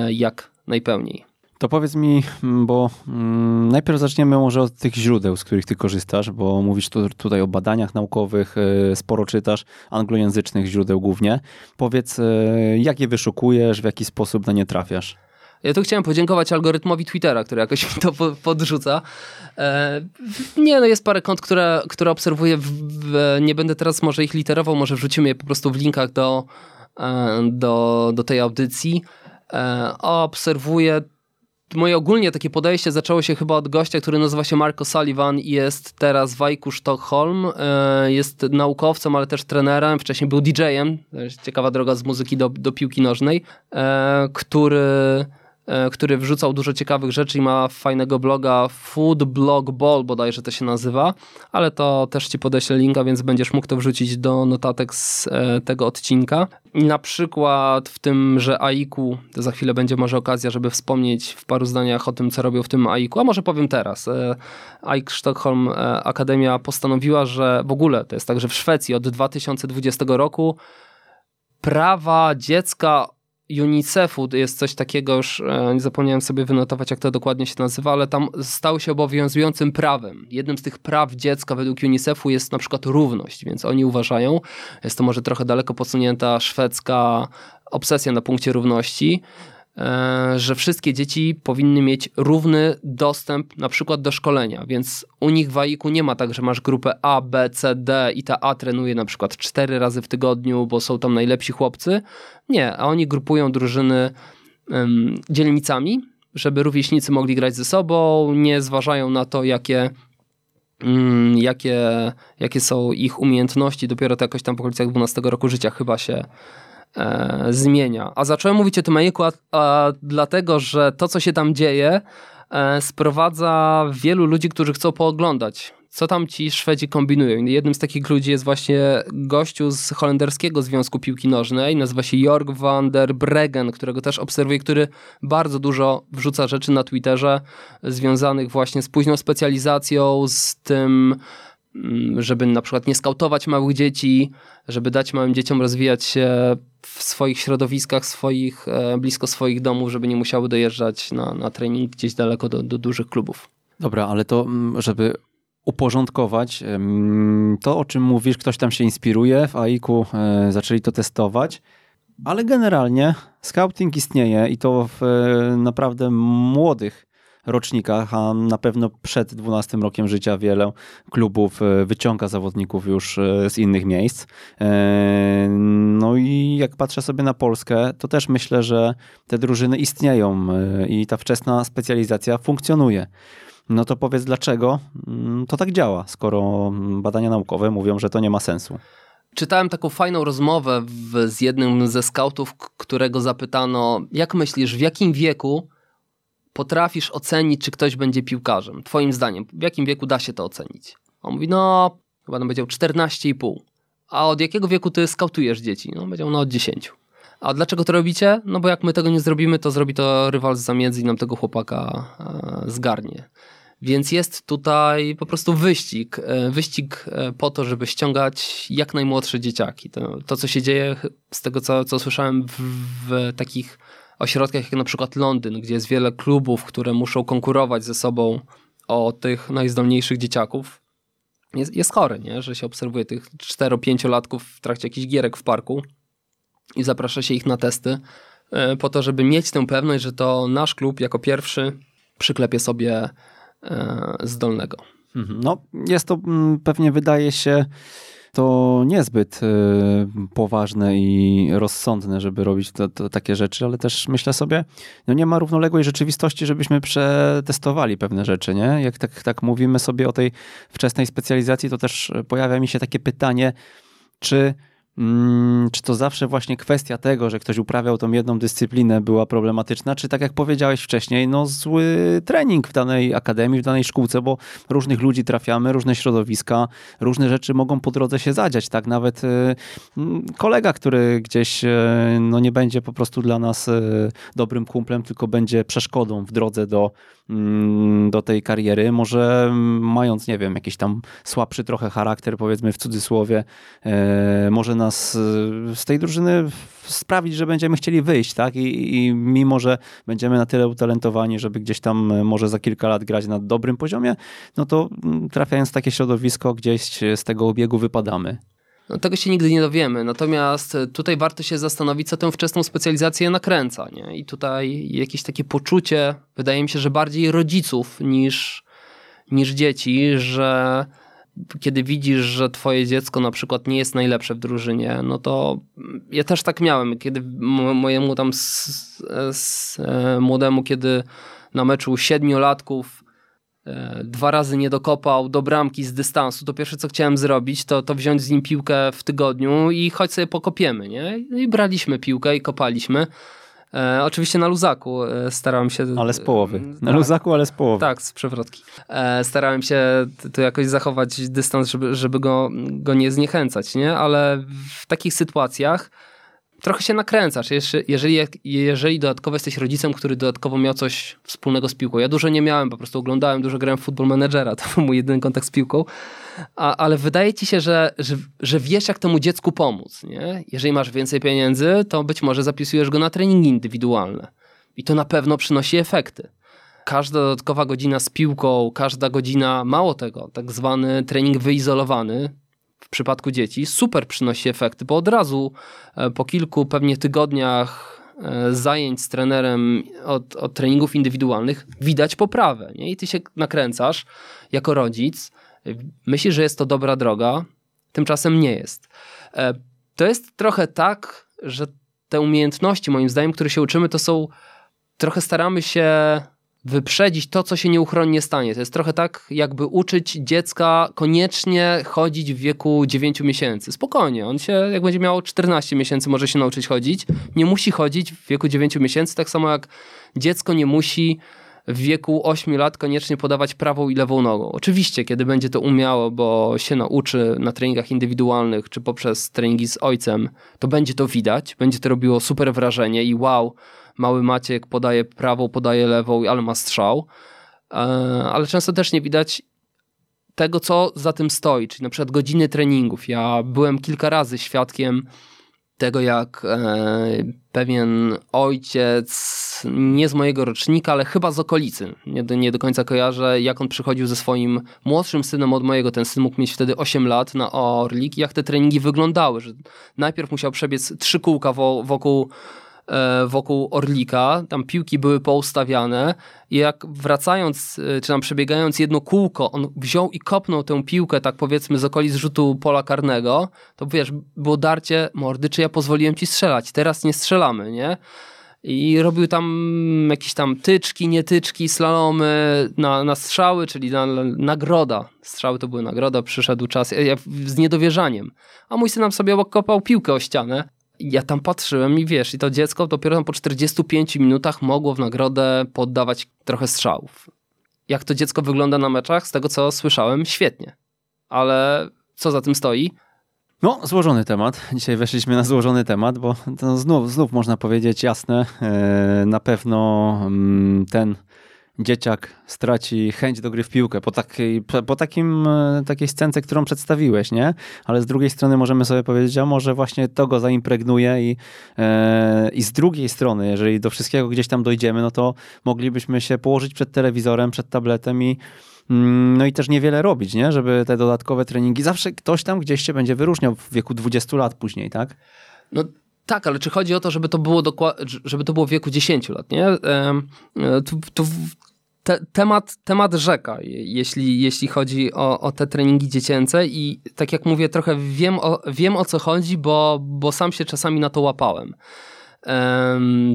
jak najpełniej. To powiedz mi, bo mm, najpierw zaczniemy może od tych źródeł, z których ty korzystasz, bo mówisz tu, tutaj o badaniach naukowych, y, sporo czytasz, anglojęzycznych źródeł głównie. Powiedz, y, jak je wyszukujesz, w jaki sposób na nie trafiasz? Ja tu chciałem podziękować algorytmowi Twittera, który jakoś mi to podrzuca. E, nie, no jest parę kont, które, które obserwuję. Nie będę teraz może ich literował, może wrzucimy je po prostu w linkach do, e, do, do tej audycji. E, obserwuję moje ogólnie takie podejście zaczęło się chyba od gościa, który nazywa się Marco Sullivan i jest teraz w Wajku Sztokholm. E, jest naukowcem, ale też trenerem. Wcześniej był DJ-em. Ciekawa droga z muzyki do, do piłki nożnej, e, który który wrzucał dużo ciekawych rzeczy i ma fajnego bloga Food Blog Ball bodajże to się nazywa, ale to też ci podeślę linka, więc będziesz mógł to wrzucić do notatek z e, tego odcinka. Na przykład w tym, że AIKU, to za chwilę będzie może okazja, żeby wspomnieć w paru zdaniach o tym, co robią w tym AIKU, a może powiem teraz. E, AIK Sztokholm Akademia postanowiła, że w ogóle to jest tak, że w Szwecji od 2020 roku prawa dziecka UNICEF-u jest coś takiego, już e, nie zapomniałem sobie wynotować, jak to dokładnie się nazywa, ale tam stało się obowiązującym prawem. Jednym z tych praw dziecka według UNICEF-u jest na przykład równość, więc oni uważają, jest to może trochę daleko posunięta szwedzka obsesja na punkcie równości, że wszystkie dzieci powinny mieć równy dostęp na przykład do szkolenia, więc u nich w AIK-u nie ma tak, że masz grupę A, B, C, D i ta A trenuje na przykład cztery razy w tygodniu, bo są tam najlepsi chłopcy. Nie, a oni grupują drużyny um, dzielnicami, żeby rówieśnicy mogli grać ze sobą, nie zważają na to, jakie um, jakie, jakie są ich umiejętności, dopiero to jakoś tam w okolicach 12 roku życia chyba się e, zmienia. A zacząłem mówić o tym Majeku, a, a, dlatego, że to, co się tam dzieje, e, sprowadza wielu ludzi, którzy chcą pooglądać, co tam ci Szwedzi kombinują. Jednym z takich ludzi jest właśnie gościu z holenderskiego Związku Piłki Nożnej, nazywa się Jorg van der Bregen, którego też obserwuję, który bardzo dużo wrzuca rzeczy na Twitterze związanych właśnie z późną specjalizacją, z tym żeby na przykład nie skautować małych dzieci, żeby dać małym dzieciom rozwijać się w swoich środowiskach, swoich, e, blisko swoich domów, żeby nie musiały dojeżdżać na, na trening gdzieś daleko do, do dużych klubów. Dobra, ale to, mm, żeby uporządkować to, o czym mówisz, ktoś tam się inspiruje, w AIK-u e, zaczęli to testować, ale generalnie scouting istnieje i to w e, naprawdę młodych rocznikach, a na pewno przed 12 rokiem życia wiele klubów e, wyciąga zawodników już e, z innych miejsc. E, no i jak patrzę sobie na Polskę, to też myślę, że te drużyny istnieją i ta wczesna specjalizacja funkcjonuje. No to powiedz dlaczego mm, to tak działa, skoro badania naukowe mówią, że to nie ma sensu. Czytałem taką fajną rozmowę w, z jednym ze skautów, którego zapytano, jak myślisz, w jakim wieku potrafisz ocenić, czy ktoś będzie piłkarzem? Twoim zdaniem, w jakim wieku da się to ocenić? On mówi, no, chyba on powiedział 14,5. A od jakiego wieku ty skautujesz dzieci? No, powiedział, no od 10. A dlaczego to robicie? No bo jak my tego nie zrobimy, to zrobi to rywal z i nam tego chłopaka e, zgarnie. Więc jest tutaj po prostu wyścig. E, wyścig e, po to, żeby ściągać jak najmłodsze dzieciaki. To, to co się dzieje, z tego co, co słyszałem w, w takich ośrodkach jak na przykład Londyn, gdzie jest wiele klubów, które muszą konkurować ze sobą o tych najzdolniejszych dzieciaków, jest, jest chory, nie? że się obserwuje tych 4-5-latków w trakcie jakichś gierek w parku i zaprasza się ich na testy e, po to, żeby mieć tę pewność, że to nasz klub jako pierwszy przyklepie sobie e, zdolnego. Mhm. No, jest to mm, pewnie wydaje się to niezbyt y, poważne i rozsądne, żeby robić to, to, takie rzeczy, ale też myślę sobie, no nie ma równoległej rzeczywistości, żebyśmy przetestowali pewne rzeczy, nie? Jak tak, tak mówimy sobie o tej wczesnej specjalizacji, to też pojawia mi się takie pytanie, czy Mm, czy to zawsze właśnie kwestia tego, że ktoś uprawiał tą jedną dyscyplinę była problematyczna, czy tak jak powiedziałeś wcześniej, no zły trening w danej akademii, w danej szkółce, bo różnych ludzi trafiamy, różne środowiska, różne rzeczy mogą po drodze się zadziać, tak? Nawet y, mm, kolega, który gdzieś y, no nie będzie po prostu dla nas y, dobrym kumplem, tylko będzie przeszkodą w drodze do, mm, do tej kariery, może mając, nie wiem, jakiś tam słabszy trochę charakter, powiedzmy w cudzysłowie, może na nas y, z tej drużyny sprawić, że będziemy chcieli wyjść, tak? I, I, mimo, że będziemy na tyle utalentowani, żeby gdzieś tam y, może za kilka lat grać na dobrym poziomie, no to mm, trafiając w takie środowisko, gdzieś z tego obiegu wypadamy. No, tego się nigdy nie dowiemy. Natomiast y, tutaj warto się zastanowić, co tę wczesną specjalizację nakręca. Nie? I tutaj jakieś takie poczucie, wydaje mi się, że bardziej rodziców niż, niż dzieci, że kiedy widzisz, że twoje dziecko na przykład nie jest najlepsze w drużynie, no to ja też tak miałem, kiedy mojemu tam e, młodemu, kiedy na meczu siedmiolatków e, dwa razy nie dokopał do bramki z dystansu, to pierwsze co chciałem zrobić, to, to wziąć z nim piłkę w tygodniu i choć sobie pokopiemy, nie? I braliśmy piłkę i kopaliśmy. E, oczywiście na luzaku e, starałem się... Ale z połowy. Na tak, luzaku, ale z połowy. Tak, z przewrotki. E, starałem się tu jakoś zachować dystans, żeby, żeby go, go nie zniechęcać, nie? Ale w takich sytuacjach trochę się nakręcasz, jeżeli, jeżeli dodatkowo jesteś rodzicem, który dodatkowo miał coś wspólnego z piłką. Ja dużo nie miałem, po prostu oglądałem, dużo grałem w Football Managera, to był mój jedyny kontakt z piłką, A, ale wydaje ci się, że, że, że, wiesz, jak temu dziecku pomóc. Nie? Jeżeli masz więcej pieniędzy, to być może zapisujesz go na treningi indywidualne i to na pewno przynosi efekty. Każda dodatkowa godzina z piłką, każda godzina, mało tego, tak zwany trening wyizolowany, w przypadku dzieci super przynosi efekty, bo od razu e, po kilku pewnie tygodniach e, zajęć z trenerem od, od treningów indywidualnych widać poprawę. Nie? I ty się nakręcasz jako rodzic, myślisz, że jest to dobra droga, tymczasem nie jest. E, to jest trochę tak, że te umiejętności, moim zdaniem, które się uczymy, to są trochę staramy się wyprzedzić to, co się nieuchronnie stanie. To jest trochę tak, jakby uczyć dziecka koniecznie chodzić w wieku 9 miesięcy. Spokojnie, on się, jak będzie miał 14 miesięcy, może się nauczyć chodzić. Nie musi chodzić w wieku 9 miesięcy, tak samo jak dziecko nie musi w wieku 8 lat koniecznie podawać prawą i lewą nogą. Oczywiście, kiedy będzie to umiało, bo się nauczy na treningach indywidualnych, czy poprzez treningi z ojcem, to będzie to widać, będzie to robiło super wrażenie i wow, mały Maciek podaje prawą, podaje lewą, ale ma strzał. E, ale często też nie widać tego, co za tym stoi, czyli na przykład godziny treningów. Ja byłem kilka razy świadkiem tego, jak e, pewien ojciec, nie z mojego rocznika, ale chyba z okolicy, nie do, nie do końca kojarzę, jak on przychodził ze swoim młodszym synem od mojego, ten syn mógł mieć wtedy 8 lat na Orlik, jak te treningi wyglądały, że najpierw musiał przebiec trzy kółka wokół E, wokół Orlika, tam piłki były poustawiane i jak wracając, e, czy tam przebiegając jedno kółko, on wziął i kopnął tę piłkę, tak powiedzmy z okolic rzutu pola karnego, to wiesz, było darcie mordy, czy ja pozwoliłem ci strzelać, teraz nie strzelamy, nie? I robił tam jakieś tam tyczki, nietyczki, slalomy na, na strzały, czyli na, na, nagroda. Strzały to były nagroda, przyszedł czas ja, z niedowierzaniem. A mój syn nam sobie kopał piłkę o ścianę ja tam patrzyłem i wiesz, i to dziecko dopiero po 45 minutach mogło w nagrodę poddawać trochę strzałów. Jak to dziecko wygląda na meczach? Z tego co słyszałem, świetnie. Ale co za tym stoi? No, złożony temat. Dzisiaj weszliśmy na złożony temat, bo znów, znów można powiedzieć jasne. E, na pewno mm, ten dzieciak straci chęć do gry w piłkę po, takiej, po takim, e, takiej scence, którą przedstawiłeś, nie? Ale z drugiej strony możemy sobie powiedzieć, a może właśnie to go zaimpregnuje i, e, i z drugiej strony, jeżeli do wszystkiego gdzieś tam dojdziemy, no to moglibyśmy się położyć przed telewizorem, przed tabletem i mm, no i też niewiele robić, nie? Żeby te dodatkowe treningi, zawsze ktoś tam gdzieś się będzie wyróżniał w wieku 20 lat później, tak? No tak, ale czy chodzi o to, żeby to było, żeby to było w wieku 10 lat, nie? Tu, tu te, temat, temat rzeka, jeśli, jeśli chodzi o, o te treningi dziecięce i tak jak mówię, trochę wiem o, wiem o co chodzi, bo, bo sam się czasami na to łapałem.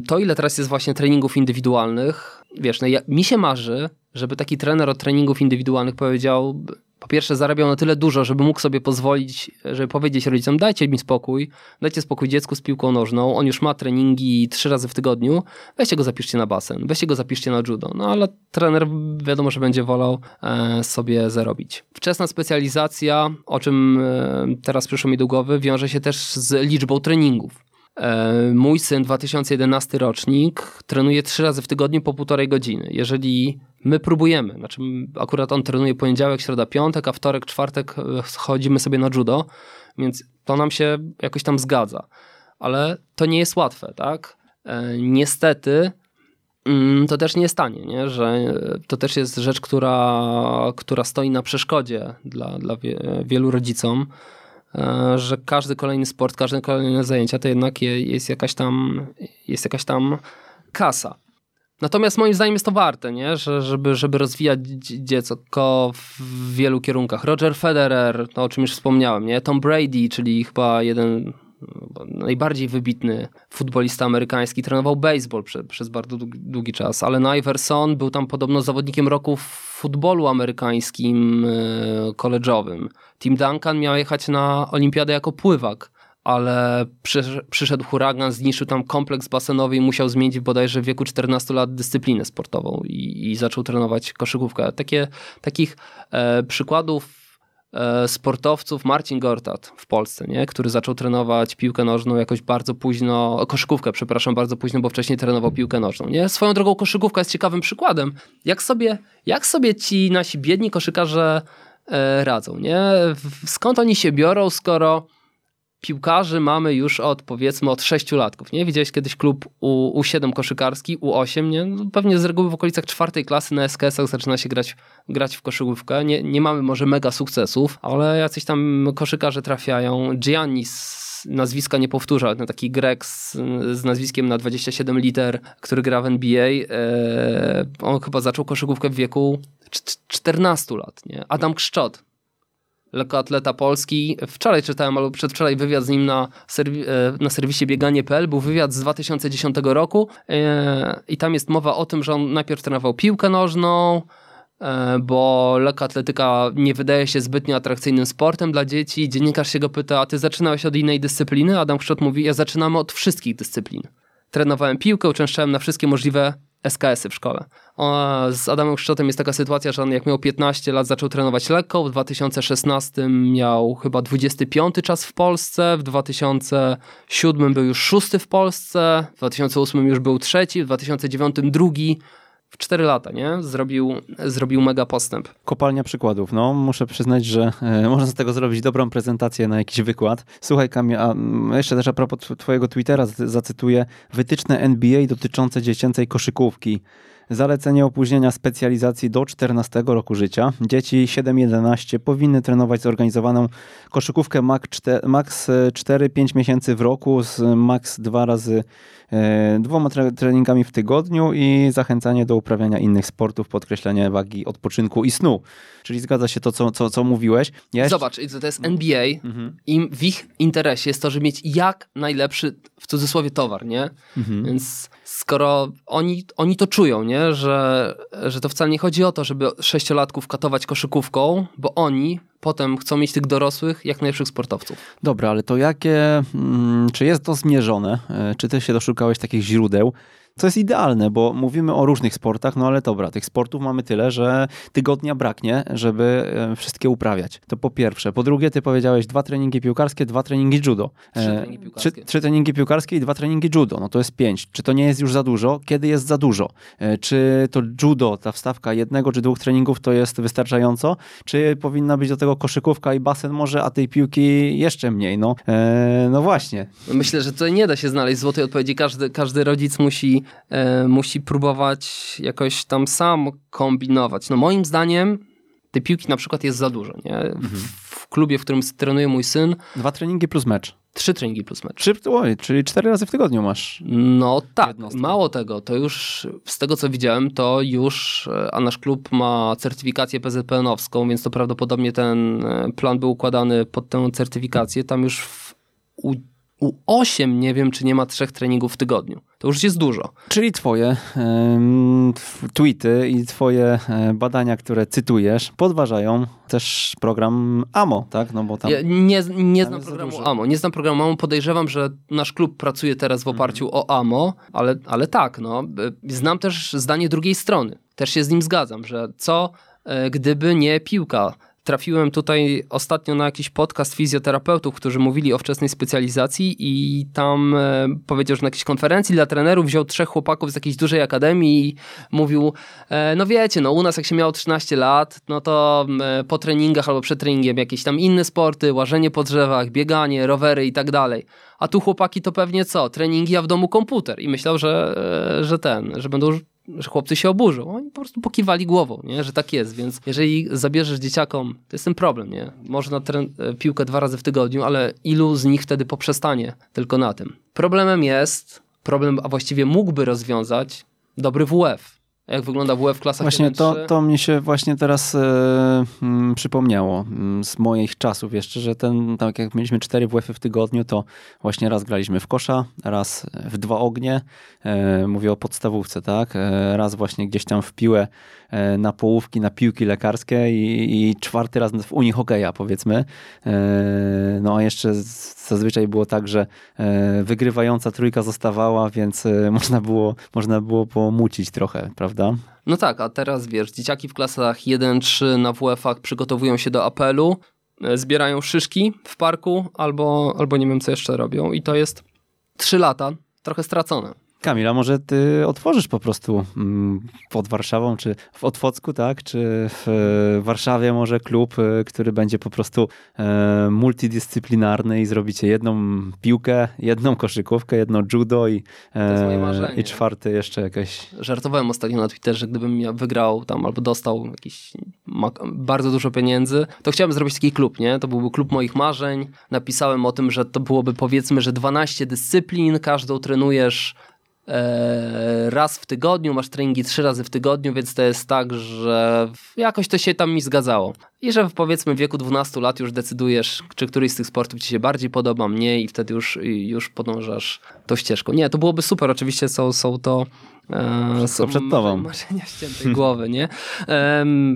To ile teraz jest właśnie treningów indywidualnych, wiesz, no ja, mi się marzy, żeby taki trener od treningów indywidualnych powiedział, po pierwsze zarabiał na tyle dużo, żeby mógł sobie pozwolić, żeby powiedzieć rodzicom, dajcie mi spokój, dajcie spokój dziecku z piłką nożną, on już ma treningi trzy razy w tygodniu, weźcie go zapiszcie na basen, weźcie go zapiszcie na judo. No ale trener wiadomo, że będzie wolał e, sobie zarobić. Wczesna specjalizacja, o czym e, teraz przyszło mi do głowy, wiąże się też z liczbą treningów. E, mój syn, 2011 rocznik, trenuje trzy razy w tygodniu po półtorej godziny. Jeżeli my próbujemy, znaczy akurat on trenuje poniedziałek, środa, piątek, a wtorek, czwartek e, chodzimy sobie na judo, więc to nam się jakoś tam zgadza. Ale to nie jest łatwe, tak? E, niestety mm, to też nie jest tanie, nie? że to też jest rzecz, która, która stoi na przeszkodzie dla, dla wielu rodzicom że każdy kolejny sport, każde kolejne zajęcia to jednak jest jakaś tam, jest jakaś tam kasa. Natomiast moim zdaniem jest to warte, nie? Że, żeby, żeby rozwijać dziecko w wielu kierunkach. Roger Federer, to o czym już wspomniałem, nie? Tom Brady, czyli chyba jeden najbardziej wybitny futbolista amerykański, trenował baseball prze, przez bardzo długi, czas. Allen Iverson był tam podobno zawodnikiem roku w futbolu amerykańskim yy, koleżowym. Tim Duncan miał jechać na olimpiadę jako pływak ale przyszedł huragan, zniszczył tam kompleks basenowy i musiał zmienić bodajże w wieku 14 lat dyscyplinę sportową i, i zaczął trenować koszykówkę. Takie, takich e, przykładów e, sportowców Marcin Gortat w Polsce, nie? który zaczął trenować piłkę nożną jakoś bardzo późno, koszykówkę, przepraszam, bardzo późno, bo wcześniej trenował piłkę nożną. Nie? Swoją drogą koszykówka jest ciekawym przykładem. Jak sobie, jak sobie ci nasi biedni koszykarze e, radzą? Nie? Skąd oni się biorą, skoro piłkarzy mamy już od powiedzmy od 6 latków, nie? Widziałeś kiedyś klub U, U7 koszykarski, U8, nie? No, pewnie z reguły w okolicach czwartej klasy na SKS-ach zaczyna się grać, grać w koszykówkę. Nie, nie mamy może mega sukcesów, ale jacyś tam koszykarze trafiają. Giannis nazwiska nie powtórzę, no taki Grek z, z, nazwiskiem na 27 liter, który gra w NBA, e, on chyba zaczął koszykówkę w wieku 14 lat, nie? Adam Kszczot, lekkoatleta polski. Wczoraj czytałem, albo przedwczoraj wywiad z nim na, serwi e, na serwisie bieganie.pl. Był wywiad z 2010 roku e, i tam jest mowa o tym, że on najpierw trenował piłkę nożną, e, bo lekkoatletyka nie wydaje się zbytnio atrakcyjnym sportem dla dzieci. Dziennikarz się go pyta, a ty zaczynałeś od innej dyscypliny? Adam Kszczot mówi, ja zaczynam od wszystkich dyscyplin. Trenowałem piłkę, uczęszczałem na wszystkie możliwe SKS-y w szkole. Z Adamem Kszczotem jest taka sytuacja, że on jak miał 15 lat zaczął trenować lekko, w 2016 miał chyba 25 czas w Polsce, w 2007 był już szósty w Polsce, w 2008 już był trzeci, w 2009 drugi, w 4 lata, nie? Zrobił, zrobił mega postęp. Kopalnia przykładów. No, muszę przyznać, że e, można z tego zrobić dobrą prezentację na jakiś wykład. Słuchaj, Kamil, a mm, jeszcze też a propos twojego Twittera zacytuję wytyczne NBA dotyczące dziecięcej koszykówki. Zalecenie opóźnienia specjalizacji do 14 roku życia. Dzieci 7-11 powinny trenować zorganizowaną koszykówkę max 4-5 miesięcy w roku z max 2 razy E, dwoma treningami w tygodniu i zachęcanie do uprawiania innych sportów, podkreślanie wagi odpoczynku i snu. Czyli zgadza się to, co, co, co mówiłeś. Ja Zobacz, to jest NBA, mhm. im w ich interesie jest to, żeby mieć jak najlepszy, w cudzysłowie, towar, nie? Mhm. Więc skoro oni, oni to czują, nie? Że, że to wcale nie chodzi o to, żeby sześciolatków katować koszykówką, bo oni potem chcą mieć tych dorosłych, jak najlepszych sportowców. Dobra, ale to jakie, mm, czy jest to zmierzone? E, czy ty się doszukałeś takich źródeł? Co jest idealne, bo mówimy o różnych sportach, no ale dobra, tych sportów mamy tyle, że tygodnia braknie, żeby e, wszystkie uprawiać. To po pierwsze. Po drugie, ty powiedziałeś dwa treningi piłkarskie, dwa treningi judo. Trzy e, treningi piłkarskie. Trzy, trzy treningi piłkarskie i dwa treningi judo. No to jest pięć. Czy to nie jest już za dużo? Kiedy jest za dużo? E, czy to judo, ta wstawka jednego czy dwóch treningów to jest wystarczająco? Czy powinna być do tego koszykówka i basen może, a tej piłki jeszcze mniej? No, no właśnie. Myślę, że tutaj nie da się znaleźć złotej odpowiedzi. Każdy, każdy rodzic musi musi próbować jakoś tam sam kombinować. No moim zdaniem tej piłki na przykład jest za dużo. Nie? Mhm. W, klubie, w którym trenuje mój syn. Dwa treningi plus mecz. Trzy treningi plus mecz. Trzy, oj, czyli cztery razy w tygodniu masz. No tak, mało tego, to już z tego co widziałem, to już, a nasz klub ma certyfikację PZPN-owską, więc to prawdopodobnie ten e, plan był układany pod tę certyfikację. Tam już w, u8 nie wiem, czy nie ma trzech treningów w tygodniu. To już jest dużo. Czyli twoje um, tweety i twoje e, badania, które cytujesz, podważają też program AMO, tak? No bo tam, ja nie nie znam programu AMO. Nie znam programu AMO. Podejrzewam, że nasz klub pracuje teraz w oparciu mhm. o AMO, ale, ale tak, no. Znam też zdanie drugiej strony. Też się z nim zgadzam, że co e, gdyby nie piłka trafiłem tutaj ostatnio na jakiś podcast fizjoterapeutów, którzy mówili o wczesnej specjalizacji i tam e, powiedział, że na jakiejś konferencji dla trenerów wziął trzech chłopaków z jakiejś dużej akademii i mówił, e, no wiecie, no u nas jak się miało 13 lat, no to e, po treningach albo przed treningiem jakieś tam inne sporty, łażenie po drzewach, bieganie, rowery i tak dalej. A tu chłopaki to pewnie co? Treningi, a w domu komputer. I myślał, że, e, że ten, że będą że chłopcy się oburzą. Oni po prostu pokiwali głową, nie? że tak jest. Więc jeżeli zabierzesz dzieciakom, to jest ten problem. Nie? Można tren- e, piłkę dwa razy w tygodniu, ale ilu z nich wtedy poprzestanie tylko na tym? Problemem jest, problem, a właściwie mógłby rozwiązać dobry WF jak wygląda WF w klasach Właśnie to, to mnie się właśnie teraz e, mm, przypomniało mm, z moich czasów jeszcze, że ten, tak jak mieliśmy cztery WF-y w tygodniu, to właśnie raz graliśmy w kosza, raz w dwa ognie, e, mówię o podstawówce, tak, e, raz właśnie gdzieś tam w piłę na połówki, na piłki lekarskie i, i czwarty raz w Unii hokeja powiedzmy. E, no a jeszcze zazwyczaj było tak, że e, wygrywająca trójka zostawała, więc można było, można było pomucić trochę, prawda? No tak, a teraz wiesz, dzieciaki w klasach 1-3 na WF-ach przygotowują się do apelu. e, zbierają szyszki w parku albo, albo nie wiem co jeszcze robią i to jest trzy lata trochę stracone. Kamila, może ty otworzysz po prostu mm, pod Warszawą, czy w Otwocku, tak? Czy w e, Warszawie może klub, e, który będzie po prostu e, multidyscyplinarny i zrobicie jedną piłkę, jedną koszykówkę, jedno judo i, i czwarty jeszcze jakieś... Żartowałem ostatnio na Twitterze, że gdybym ja wygrał tam albo dostał jakiś bardzo dużo pieniędzy, to chciałbym zrobić taki klub, nie? To byłby klub moich marzeń. Napisałem o tym, że to byłoby powiedzmy, że 12 dyscyplin, każdą trenujesz raz w tygodniu, masz treningi trzy razy w tygodniu, więc to jest tak, że jakoś to się tam mi zgadzało. I że w powiedzmy wieku 12 lat już decydujesz, czy któryś z tych sportów ci się bardziej podoba, mniej i wtedy już, już podążasz tą ścieżką. Nie, to byłoby super, oczywiście są, są to są przed tobą. Marzenia ściętej głowy, nie?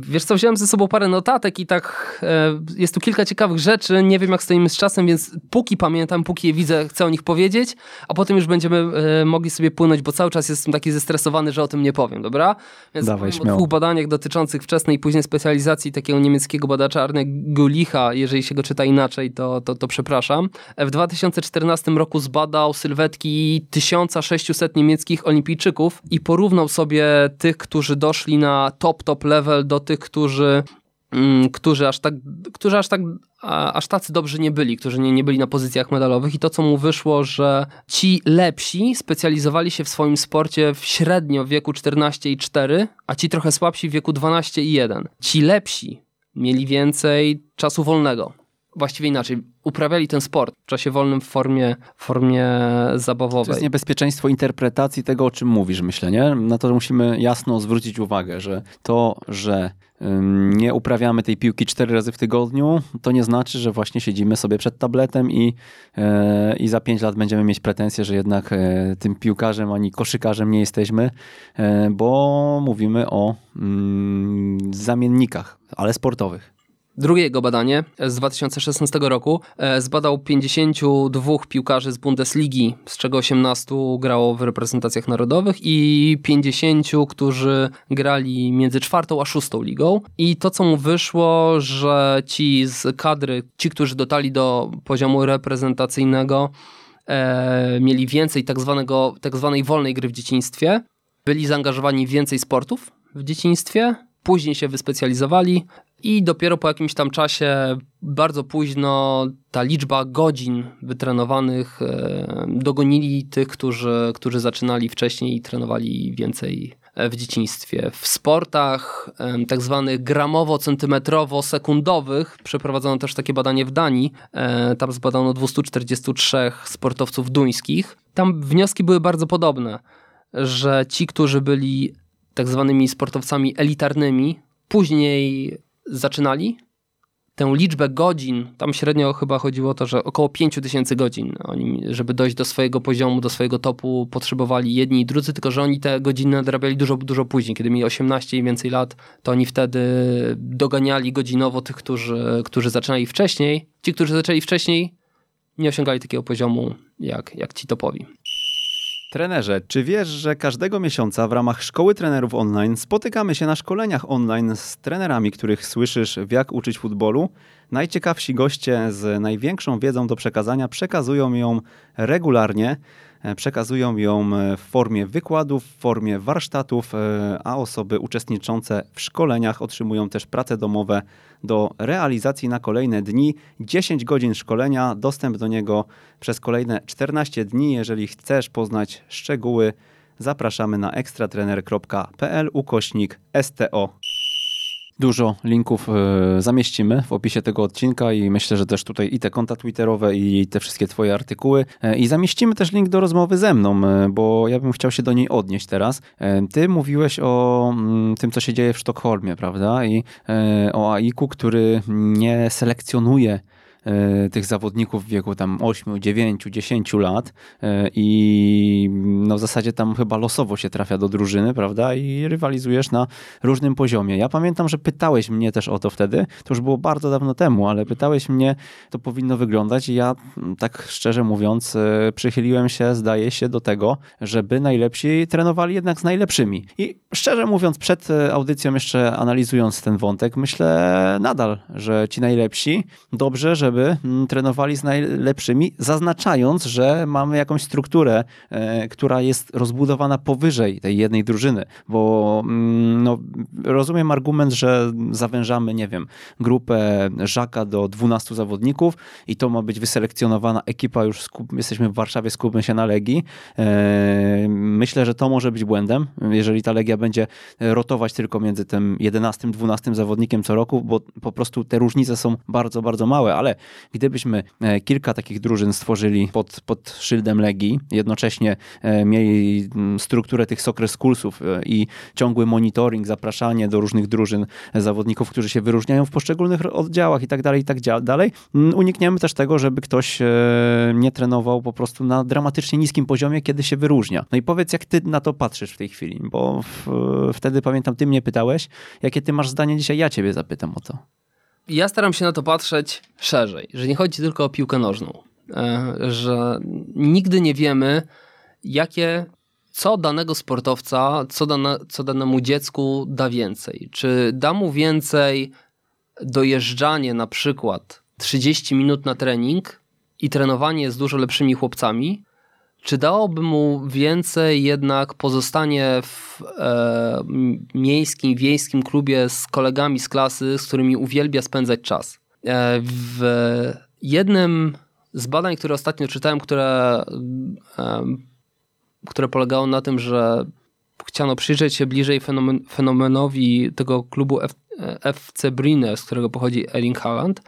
wiesz co, wziąłem ze sobą parę notatek i tak e, jest tu kilka ciekawych rzeczy, nie wiem jak stoimy z czasem, więc póki pamiętam, póki je widzę, chcę o nich powiedzieć, a potem już będziemy e, mogli sobie płynąć, bo cały czas jestem taki zestresowany, że o tym nie powiem, dobra? Więc Dawaj, powiem o dwóch badaniach dotyczących wczesnej i później specjalizacji takiego niemieckiego badacza Arne Gulicha, jeżeli się go czyta inaczej, to, to, to przepraszam. W 2014 roku zbadał sylwetki 1600 niemieckich olimpijczyków i porównał sobie tych, którzy doszli na top, top level do tych, którzy mm, którzy aż tak, którzy aż tak aż tacy dobrzy nie byli, którzy nie, nie byli na pozycjach medalowych i to, co mu wyszło, że ci lepsi specjalizowali się w swoim sporcie w średnio w wieku 14,4, a ci trochę słabsi w wieku 12,1. Ci lepsi mieli więcej czasu wolnego właściwie inaczej, uprawiali ten sport w czasie wolnym w formie, formie zabawowej. To jest niebezpieczeństwo interpretacji tego, o czym mówisz, myślę, nie? Na to musimy jasno zwrócić uwagę, że to, że nie uprawiamy tej piłki cztery razy w tygodniu, to nie znaczy, że właśnie siedzimy sobie przed tabletem i, e, i za pięć lat będziemy mieć pretensje, że jednak e, tym piłkarzem ani koszykarzem nie jesteśmy, e, bo mówimy o mm, zamiennikach, ale sportowych. Drugie jego badanie z 2016 roku e, zbadał 52 piłkarzy z Bundesligi, z czego 18 grało w reprezentacjach narodowych i 50, którzy grali między czwartą a szóstą ligą. I to, co mu wyszło, że ci z kadry, ci, którzy dotarli do poziomu reprezentacyjnego, e, mieli więcej tak, zwanego, tak zwanej wolnej gry w dzieciństwie, byli zaangażowani w więcej sportów w dzieciństwie, później się wyspecjalizowali, i dopiero po jakimś tam czasie, bardzo późno, ta liczba godzin wytrenowanych e, dogonili tych, którzy, którzy zaczynali wcześniej i trenowali więcej e, w dzieciństwie. W sportach e, tak zwanych gramowo-centymetrowo-sekundowych przeprowadzono też takie badanie w Danii. Tam zbadano 243 sportowców duńskich. Tam wnioski były bardzo podobne, że ci, którzy byli tak zwanymi sportowcami elitarnymi, później zaczynali, tę liczbę godzin, tam średnio chyba chodziło o to, że około 5 tysięcy godzin oni, żeby dojść do swojego poziomu, do swojego topu potrzebowali jedni i drudzy, tylko że oni te godziny nadrabiali dużo, dużo później. Kiedy mieli 18 i więcej lat, to oni wtedy doganiali godzinowo tych, którzy, którzy zaczynali wcześniej. Ci, którzy zaczęli wcześniej, nie osiągali takiego poziomu jak, jak ci topowi. Trenerze, czy wiesz, że każdego miesiąca w ramach Szkoły Trenerów Online spotykamy się na szkoleniach online z trenerami, których słyszysz w jak uczyć futbolu? Najciekawsi goście z największą wiedzą do przekazania przekazują ją regularnie. E, przekazują ją e, w formie wykładów, w formie warsztatów, e, a osoby uczestniczące w szkoleniach otrzymują też prace domowe do realizacji na kolejne dni. 10 godzin szkolenia, dostęp do niego przez kolejne 14 dni. Jeżeli chcesz poznać szczegóły, zapraszamy na ekstratrener.pl ukośnik STO. Dużo linków e, zamieścimy w opisie tego odcinka i myślę, że też tutaj i te konta twitterowe i te wszystkie twoje artykuły e, i zamieścimy też link do rozmowy ze mną, e, bo ja bym chciał się do niej odnieść teraz. Ty mówiłeś o mm, tym, co się dzieje w Sztokholmie, prawda? I o AIK-u, który nie selekcjonuje tych zawodników w wieku tam 8, 9, 10 lat e, i no w zasadzie tam chyba losowo się trafia do drużyny, prawda? I rywalizujesz na różnym poziomie. Ja pamiętam, że pytałeś mnie też o to wtedy, to już było bardzo dawno temu, ale pytałeś mnie, to powinno wyglądać i ja tak szczerze mówiąc przychyliłem się, zdaje się, do tego, żeby najlepsi trenowali jednak z najlepszymi. I szczerze mówiąc, przed audycją jeszcze analizując ten wątek, myślę nadal, że ci najlepsi dobrze, żeby mm, trenowali z najlepszymi, zaznaczając, że mamy jakąś strukturę, e, która jest rozbudowana powyżej tej jednej drużyny, bo mm, no, rozumiem argument, że zawężamy, nie wiem, grupę Żaka do 12 zawodników i to ma być wyselekcjonowana ekipa, już skup, jesteśmy w Warszawie, skupmy się na Legii. E, myślę, że to może być błędem, jeżeli ta Legia będzie rotować tylko między tym 11, 12 zawodnikiem co roku, bo po prostu te różnice są bardzo, bardzo małe, ale gdybyśmy e, kilka takich drużyn stworzyli pod, pod szyldem Legii, jednocześnie e, mieli mm, strukturę tych soccer schoolsów e, i ciągły monitoring, zapraszanie do różnych drużyn zawodników, którzy się wyróżniają w poszczególnych oddziałach i tak dalej, i tak dalej, mm, unikniemy też tego, żeby ktoś nie trenował po prostu na dramatycznie niskim poziomie, kiedy się wyróżnia. No i powiedz, jak ty na to patrzysz w tej chwili, bo w, wtedy pamiętam, ty mnie pytałeś, jakie ty masz zdanie dzisiaj, ja ciebie zapytam o to ja staram się na to patrzeć szerzej, że nie chodzi tylko o piłkę nożną, e, że nigdy nie wiemy, jakie, co danego sportowca, co, dane, co danemu dziecku da więcej. Czy da mu więcej dojeżdżanie na przykład 30 minut na trening i trenowanie z dużo lepszymi chłopcami, czy dałoby mu więcej jednak pozostanie w e, miejskim, wiejskim klubie z kolegami z klasy, z którymi uwielbia spędzać czas? E, w jednym z badań, które ostatnio czytałem, które, e, które polegało na tym, że chciano przyjrzeć się bliżej fenomen, fenomenowi tego klubu F, FC Brine, z którego pochodzi Erling Haaland,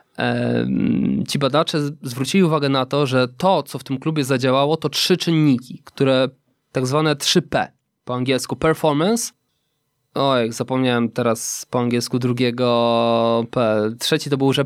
ci badacze zwrócili uwagę na to, że to, co w tym klubie zadziałało, to trzy czynniki, które tak zwane 3P po angielsku. Performance, Oj, zapomniałem teraz po angielsku drugiego P. Trzeci to był, że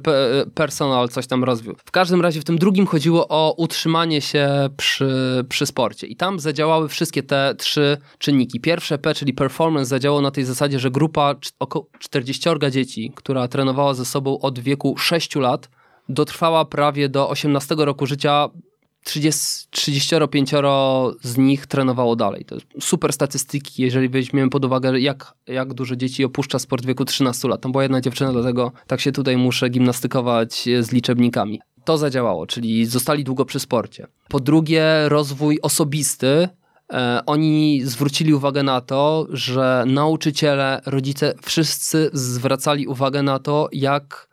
personal coś tam rozwiódł. W każdym razie w tym drugim chodziło o utrzymanie się przy, przy sporcie. I tam zadziałały wszystkie te trzy czynniki. Pierwsze P, czyli performance, zadziałało na tej zasadzie, że grupa około 40 dzieci, która trenowała ze sobą od wieku 6 lat, dotrwała prawie do 18 roku życia 30, 35 z nich trenowało dalej. To super statystyki, jeżeli weźmiemy pod uwagę, jak, jak dużo dzieci opuszcza sport w wieku 13 lat. Tam była jedna dziewczyna, dlatego tak się tutaj muszę gimnastykować z liczebnikami. To zadziałało, czyli zostali długo przy sporcie. Po drugie, rozwój osobisty. E, oni zwrócili uwagę na to, że nauczyciele, rodzice, wszyscy zwracali uwagę na to, jak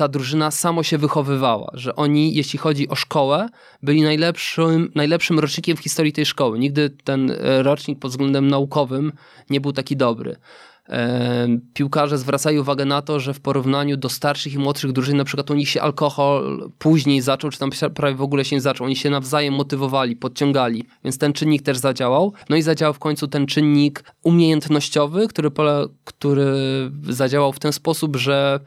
ta drużyna samo się wychowywała, że oni, jeśli chodzi o szkołę, byli najlepszym, najlepszym rocznikiem w historii tej szkoły. Nigdy ten e, rocznik pod względem naukowym nie był taki dobry. E, piłkarze zwracają uwagę na to, że w porównaniu do starszych i młodszych drużyn, na przykład u nich się alkohol później zaczął, czy tam prawie w ogóle się nie zaczął. Oni się nawzajem motywowali, podciągali, więc ten czynnik też zadziałał. No i zadziałał w końcu ten czynnik umiejętnościowy, który, który zadziałał w ten sposób, że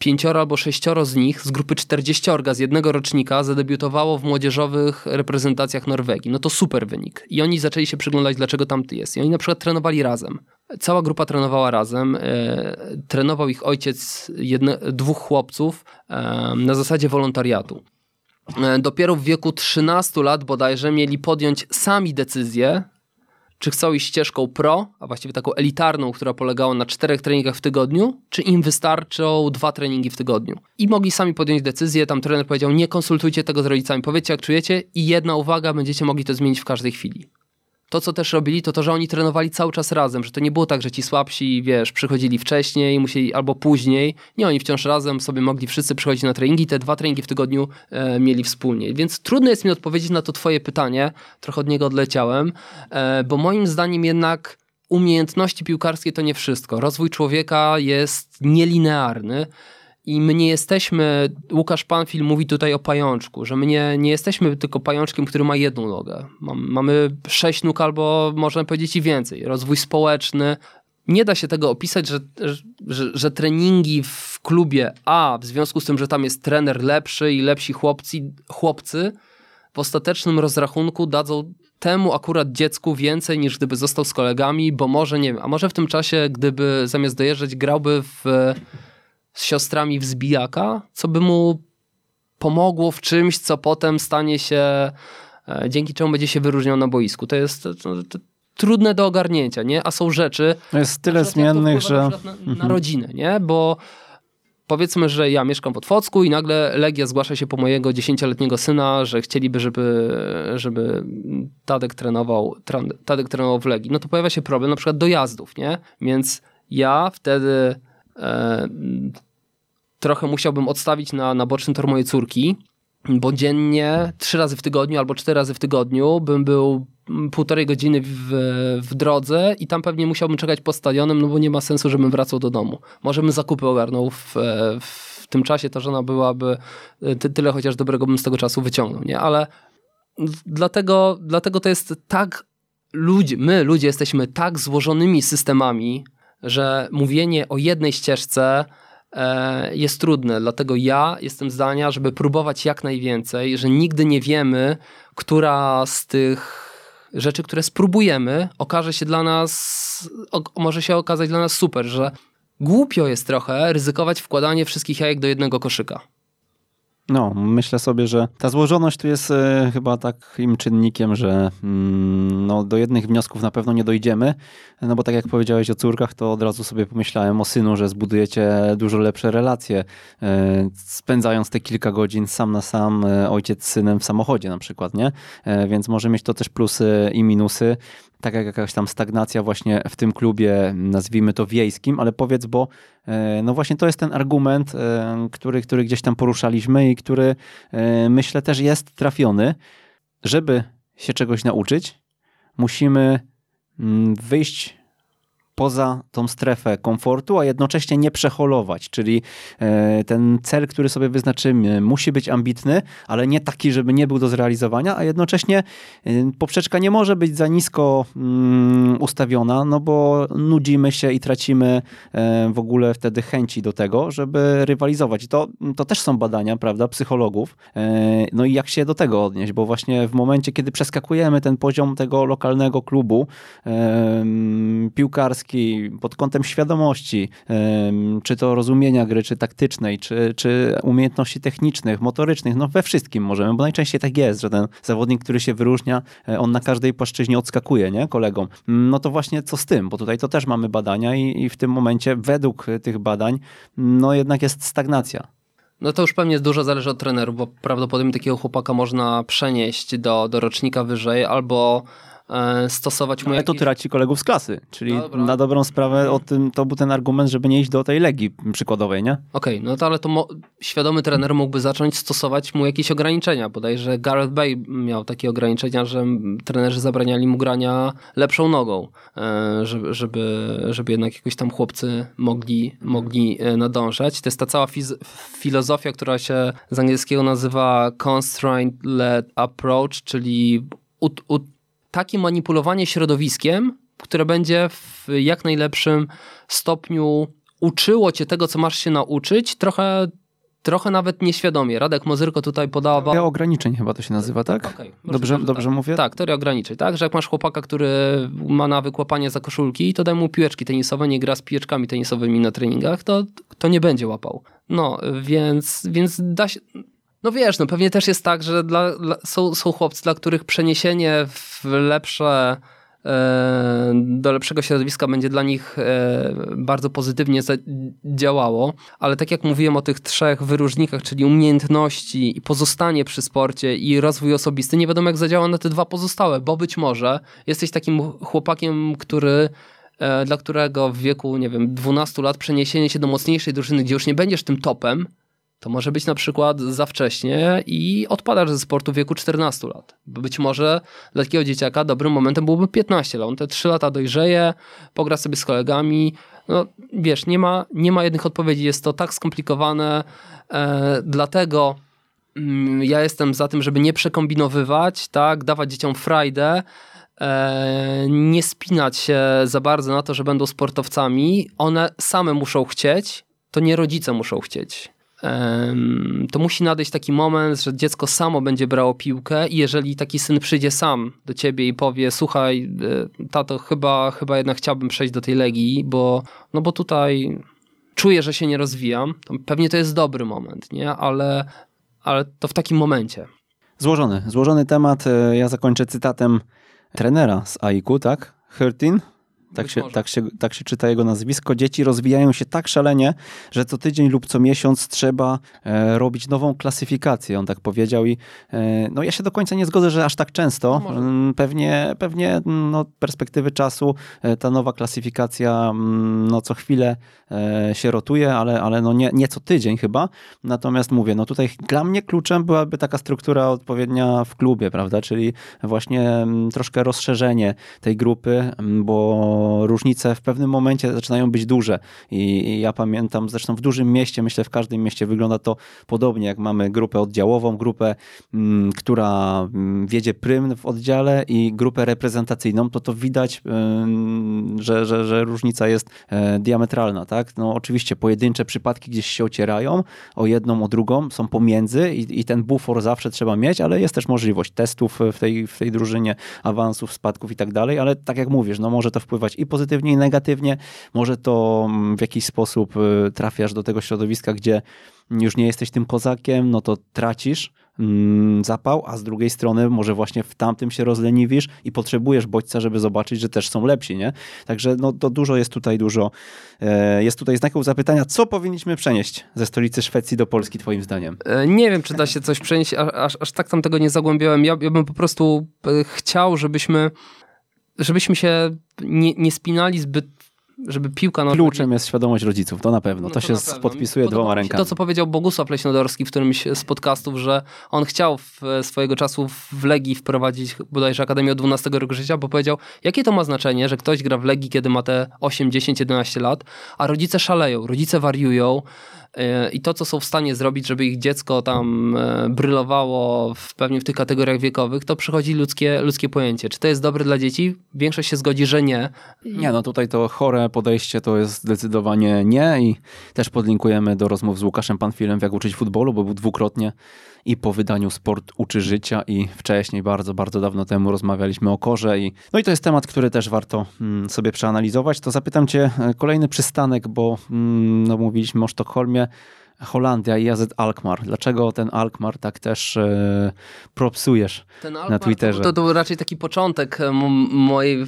pięcioro albo sześcioro z nich z grupy 40 z jednego rocznika zadebiutowało w młodzieżowych reprezentacjach Norwegii. No to super wynik. I oni zaczęli się przyglądać, dlaczego tam ty jest. I oni na przykład trenowali razem. Cała grupa trenowała razem. E, trenował ich ojciec jedne, dwóch chłopców e, na zasadzie wolontariatu. E, dopiero w wieku 13 lat bodajże mieli podjąć sami decyzję, czy chcą iść ścieżką pro, a właściwie taką elitarną, która polegała na czterech treningach w tygodniu, czy im wystarczą dwa treningi w tygodniu. I mogli sami podjąć decyzję, tam trener powiedział, nie konsultujcie tego z rodzicami, powiedzcie jak czujecie i jedna uwaga, będziecie mogli to zmienić w każdej chwili. To, co też robili, to to, że oni trenowali cały czas razem, że to nie było tak, że ci słabsi, wiesz, przychodzili wcześniej, musieli albo później. Nie, oni wciąż razem sobie mogli wszyscy przychodzić na treningi, te dwa treningi w tygodniu e, mieli wspólnie. Więc trudno jest mi odpowiedzieć na to twoje pytanie, trochę od niego odleciałem, e, bo moim zdaniem jednak umiejętności piłkarskie to nie wszystko. Rozwój człowieka jest nielinearny. I my nie jesteśmy, Łukasz Panfil mówi tutaj o pajączku, że my nie, nie jesteśmy tylko pajączkiem, który ma jedną nogę. Mamy sześć nóg albo można powiedzieć i więcej. Rozwój społeczny, nie da się tego opisać, że, że, że, treningi w klubie A, w związku z tym, że tam jest trener lepszy i lepsi chłopcy, chłopcy w ostatecznym rozrachunku dadzą temu akurat dziecku więcej niż gdyby został z kolegami, bo może, nie wiem, a może w tym czasie, gdyby zamiast dojeżdżać grałby w, z siostrami w zbijaka, co by mu pomogło w czymś, co potem stanie się, e, dzięki czemu będzie się wyróżniał na boisku. To jest to, to, trudne do ogarnięcia, nie? A są rzeczy... Jest tyle zmiennych, że... Na, na, na mhm. rodzinę, nie? Bo powiedzmy, że ja mieszkam w Otwocku i nagle Legia zgłasza się po mojego dziesięcioletniego syna, że chcieliby, żeby, żeby Tadek trenował, Tadek trenował w Legii. No to pojawia się problem na przykład dojazdów, nie? Więc ja wtedy e, trochę musiałbym odstawić na, na boczny tor mojej córki, bo dziennie, trzy razy w tygodniu albo cztery razy w tygodniu bym był półtorej godziny w, w drodze i tam pewnie musiałbym czekać pod stadionem, no bo nie ma sensu, żebym wracał do domu. Może bym zakupy ogarnął w, w tym czasie, ta żona byłaby ty, tyle chociaż dobrego bym z tego czasu wyciągnął, nie? Ale dlatego, dlatego to jest tak, ludzie, my ludzie jesteśmy tak złożonymi systemami, że mówienie o jednej ścieżce e, jest trudne. Dlatego ja jestem zdania, żeby próbować jak najwięcej, że nigdy nie wiemy, która z tych rzeczy, które spróbujemy, okaże się dla nas, może się okazać dla nas super, że głupio jest trochę ryzykować wkładanie wszystkich jajek do jednego koszyka. No, myślę sobie, że ta złożoność tu jest e, chyba takim czynnikiem, że mm, no, do jednych wniosków na pewno nie dojdziemy, no bo tak jak powiedziałeś o córkach, to od razu sobie pomyślałem o synu, że zbudujecie dużo lepsze relacje, e, spędzając te kilka godzin sam na sam, e, ojciec z synem w samochodzie na przykład, nie? Więc może mieć to też plusy i minusy tak jak jakaś tam stagnacja właśnie w tym klubie, nazwijmy to wiejskim, ale powiedz, bo e, no właśnie to jest ten argument, e, który, który gdzieś tam poruszaliśmy i który e, myślę też jest trafiony. Żeby się czegoś nauczyć, musimy mm, wyjść poza tą strefę komfortu, a jednocześnie nie przeholować. Czyli e, ten cel, który sobie wyznaczymy, musi być ambitny, ale nie taki, żeby nie był do zrealizowania, a jednocześnie e, poprzeczka nie może być za nisko mm, ustawiona, no bo nudzimy się i tracimy e, w ogóle wtedy chęci do tego, żeby rywalizować. To, to też są badania, prawda, psychologów. No i jak się do tego odnieść, bo właśnie w momencie, kiedy przeskakujemy ten poziom tego lokalnego klubu piłkarskiego, pod kątem świadomości, czy to rozumienia gry, czy taktycznej, czy, czy umiejętności technicznych, motorycznych, no we wszystkim możemy, bo najczęściej tak jest, że ten zawodnik, który się wyróżnia, e, on na każdej płaszczyźnie odskakuje, nie, kolegom. No to właśnie co z tym, bo tutaj to też mamy badania i, i w tym momencie według tych badań, no jednak jest stagnacja. No to już pewnie dużo zależy od trenerów, bo prawdopodobnie takiego chłopaka można przenieść do, do rocznika wyżej albo stosować mu Ale to traci kolegów z klasy, czyli Dobra. na dobrą sprawę o tym, to był ten argument, żeby nie iść do tej legii przykładowej, nie? Okej, okay, no to ale to świadomy trener mógłby zacząć stosować mu jakieś ograniczenia. Bodajże Gareth Bay miał takie ograniczenia, że trenerzy zabraniali mu grania lepszą nogą, e, żeby, żeby, żeby jednak jakoś tam chłopcy mogli, mogli e, nadążać. To jest ta cała filozofia, która się z angielskiego nazywa constraint-led approach, czyli ut, ut takie manipulowanie środowiskiem, które będzie w jak najlepszym stopniu uczyło cię tego, co masz się nauczyć, trochę trochę nawet nieświadomie. Radek Mozyrko tutaj podawał... Teoria ograniczeń chyba to się nazywa, tak? Okay, dobrze dobrze tak. mówię? Tak, teoria ograniczeń, tak? Że jak masz chłopaka, który ma nawyk łapania za koszulki, to daj mu piłeczki tenisowe, nie gra z piłeczkami tenisowymi na treningach, to, to nie będzie łapał. No, więc, więc da się... No wiesz, no pewnie też jest tak, że dla, dla, są, są chłopcy, dla których przeniesienie w lepsze e, do lepszego środowiska będzie dla nich e, bardzo pozytywnie działało, ale tak jak mówiłem o tych trzech wyróżnikach, czyli umiejętności i pozostanie przy sporcie i rozwój osobisty, nie wiadomo jak zadziała na te dwa pozostałe, bo być może jesteś takim chłopakiem, który e, dla którego w wieku, nie wiem, 12 lat przeniesienie się do mocniejszej drużyny, gdzie już nie będziesz tym topem, to może być na przykład za wcześnie i odpadasz ze sportu w wieku 14 lat. Być może dla takiego dzieciaka dobrym momentem byłoby 15 lat. On te 3 lata dojrzeje, pogra sobie z kolegami. No wiesz, nie ma, nie ma jednych odpowiedzi. Jest to tak skomplikowane, e, dlatego mm, ja jestem za tym, żeby nie przekombinowywać, tak, dawać dzieciom frajdę, e, nie spinać się za bardzo na to, że będą sportowcami. One same muszą chcieć, to nie rodzice muszą chcieć to musi nadejść taki moment, że dziecko samo będzie brało piłkę i jeżeli taki syn przyjdzie sam do ciebie i powie, słuchaj, e, tato, chyba, chyba jednak chciałbym przejść do tej Legii, bo, no bo tutaj czuję, że się nie rozwijam, to pewnie to jest dobry moment, nie? Ale, ale to w takim momencie. Złożony, złożony temat. E, ja zakończę cytatem trenera z AIK, tak? Hurtin, tak się, tak, się, tak się czyta jego nazwisko. Dzieci rozwijają się tak szalenie, że co tydzień lub co miesiąc trzeba e, robić nową klasyfikację, on tak powiedział. I e, no ja się do końca nie zgodzę, że aż tak często. No mm, pewnie, pewnie no, perspektywy czasu e, ta nowa klasyfikacja mm, no, co chwilę e, się rotuje, ale, ale no nie, nie co tydzień chyba. Natomiast mówię, no tutaj dla mnie kluczem byłaby taka struktura odpowiednia w klubie, prawda? Czyli właśnie mm, troszkę rozszerzenie tej grupy, bo różnice w pewnym momencie zaczynają być duże. I, ja pamiętam, zresztą w dużym mieście, myślę w każdym mieście wygląda to podobnie, jak mamy grupę oddziałową, grupę, mm, która mm, wiedzie prym w oddziale i grupę reprezentacyjną, to to widać, że, że, że różnica jest e, diametralna. Tak? No, oczywiście pojedyncze przypadki gdzieś się ocierają o jedną, o drugą, są pomiędzy i, i ten bufor zawsze trzeba mieć, ale jest też możliwość testów w tej, w tej drużynie, awansów, spadków i tak dalej, ale tak jak mówisz, no może to wpływać i pozytywnie, i negatywnie. Może to mm, w jakiś sposób y, trafiasz do tego środowiska, gdzie już nie jesteś tym kozakiem, no to tracisz mm, zapał, a z drugiej strony może właśnie w tamtym się rozleniwisz i potrzebujesz bodźca, żeby zobaczyć, że też są lepsi, nie? Także no to dużo jest tutaj, dużo e, jest tutaj znaków zapytania, co powinniśmy przenieść ze stolicy Szwecji do Polski twoim zdaniem? E, nie wiem, czy da się coś przenieść, aż, aż tak tam tego nie zagłębiałem. Ja, ja bym po prostu e, chciał, żebyśmy żebyśmy się nie, nie spinali zbyt żeby piłka nożna... Kluczem jest świadomość rodziców, to na pewno. No to, to się pewno. podpisuje dwoma rękami. To, co powiedział Bogusław Leśnodorski w którymś z podcastów, że on chciał w swojego czasu w Legii wprowadzić bodajże Akademię od 12 roku życia, bo powiedział, jakie to ma znaczenie, że ktoś gra w Legii, kiedy ma te 8, 10, 11 lat, a rodzice szaleją, rodzice wariują, i to, co są w stanie zrobić, żeby ich dziecko tam e, brylowało w, pewnie w tych kategoriach wiekowych, to przychodzi ludzkie, ludzkie pojęcie. Czy to jest dobre dla dzieci? Większość się zgodzi, że nie. Nie, no tutaj to chore podejście to jest zdecydowanie nie i też podlinkujemy do rozmów z Łukaszem Panfilem Jak uczyć futbolu, bo był dwukrotnie i po wydaniu Sport uczy życia i wcześniej, bardzo, bardzo dawno temu rozmawialiśmy o korze i no i to jest temat, który też warto mm, sobie przeanalizować. To zapytam cię e, kolejny przystanek, bo mm, no, mówiliśmy o Sztokholmie, Holandia i AZ Alkmaar. Dlaczego ten Alkmaar tak też e, propsujesz na Twitterze? To, to, był raczej taki początek e, mojej e,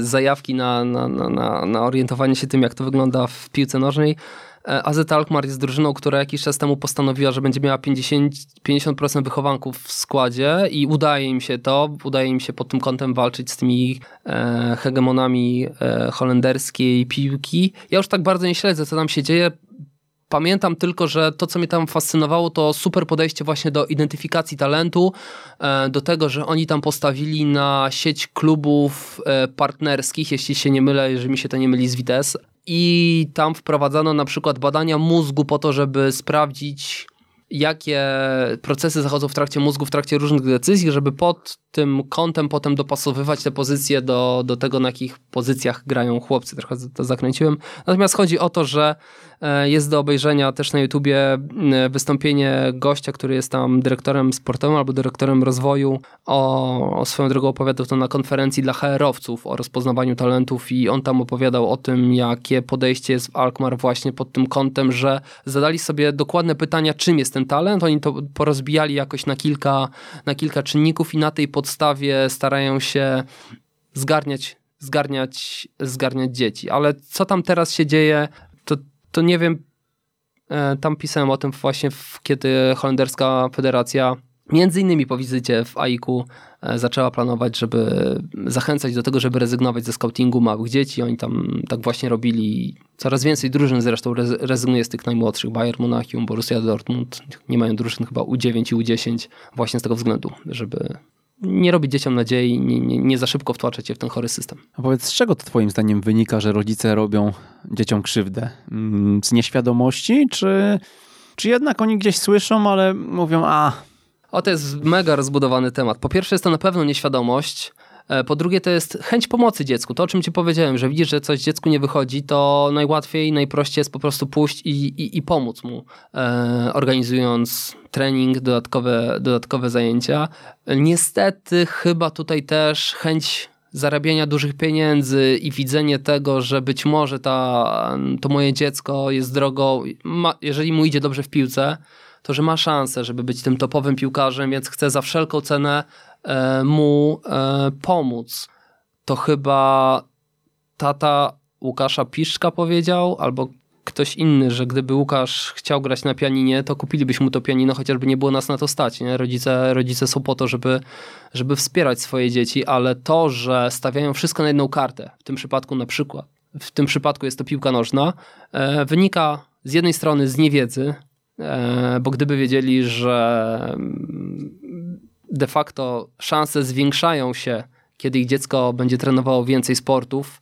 zajawki na, na, na, na orientowanie się tym, jak to wygląda w piłce nożnej. E, AZ Alkmaar jest drużyną, która jakiś czas temu postanowiła, że będzie miała 50, 50% wychowanków w składzie i udaje im się to, udaje im się pod tym kątem walczyć z tymi e, hegemonami e, holenderskiej piłki. Ja już tak bardzo nie śledzę, co tam się dzieje. Pamiętam tylko, że to, co mnie tam fascynowało, to super podejście właśnie do identyfikacji talentu, e, do tego, że oni tam postawili na sieć klubów e, partnerskich, jeśli się nie mylę, jeżeli mi się to nie myli z Vitesse. I tam wprowadzano na przykład badania mózgu po to, żeby sprawdzić, jakie procesy zachodzą w trakcie mózgu, w trakcie różnych decyzji, żeby pod tym kątem potem dopasowywać te pozycje do, do tego, na jakich pozycjach grają chłopcy. Trochę to zakręciłem. Natomiast chodzi o to, że jest do obejrzenia też na YouTubie wystąpienie gościa, który jest tam dyrektorem sportowym albo dyrektorem rozwoju. O, o swoją drogą opowiadał to na konferencji dla HR-owców o rozpoznawaniu talentów i on tam opowiadał o tym, jakie podejście jest w Alkmaar właśnie pod tym kątem, że zadali sobie dokładne pytania, czym jest ten talent. Oni to porozbijali jakoś na kilka, na kilka czynników i na tej podstawie starają się zgarniać, zgarniać, zgarniać dzieci. Ale co tam teraz się dzieje, to, to nie wiem. E, tam pisałem o tym właśnie, kiedy holenderska federacja Między innymi po wizycie w AIK-u e, zaczęła planować, żeby zachęcać do tego, żeby rezygnować ze scoutingu małych dzieci. Oni tam tak właśnie robili. Coraz więcej drużyn zresztą rezygnuje z tych najmłodszych. Bayern Monachium, Borussia Dortmund nie mają drużyn chyba U9 i U10 właśnie z tego względu, żeby nie robić dzieciom nadziei, nie, nie, nie, za szybko wtłaczać się w ten chory system. A powiedz, z czego to twoim zdaniem wynika, że rodzice robią dzieciom krzywdę? Mm, z nieświadomości, czy, czy jednak oni gdzieś słyszą, ale mówią, a... O, to jest mega rozbudowany temat. Po pierwsze jest to na pewno nieświadomość, po drugie, to jest chęć pomocy dziecku. To, o czym ci powiedziałem, że widzisz, że coś dziecku nie wychodzi, to najłatwiej, najprościej jest po prostu pójść i, i, i pomóc mu, e, organizując trening, dodatkowe, dodatkowe zajęcia. Niestety, chyba tutaj też chęć zarabiania dużych pieniędzy i widzenie tego, że być może ta, to moje dziecko jest drogą, ma, jeżeli mu idzie dobrze w piłce, to że ma szansę, żeby być tym topowym piłkarzem, więc chce za wszelką cenę e, mu e, pomóc. To chyba tata Łukasza Piszczka powiedział, albo ktoś inny, że gdyby Łukasz chciał grać na pianinie, to kupilibyśmy mu to pianino, chociażby nie było nas na to stać. Nie? Rodzice, rodzice są po to, żeby, żeby wspierać swoje dzieci, ale to, że stawiają wszystko na jedną kartę, w tym przypadku na przykład, w tym przypadku jest to piłka nożna, e, wynika z jednej strony z niewiedzy, e, bo gdyby wiedzieli, że mm, de facto szanse zwiększają się, kiedy ich dziecko będzie trenowało więcej sportów,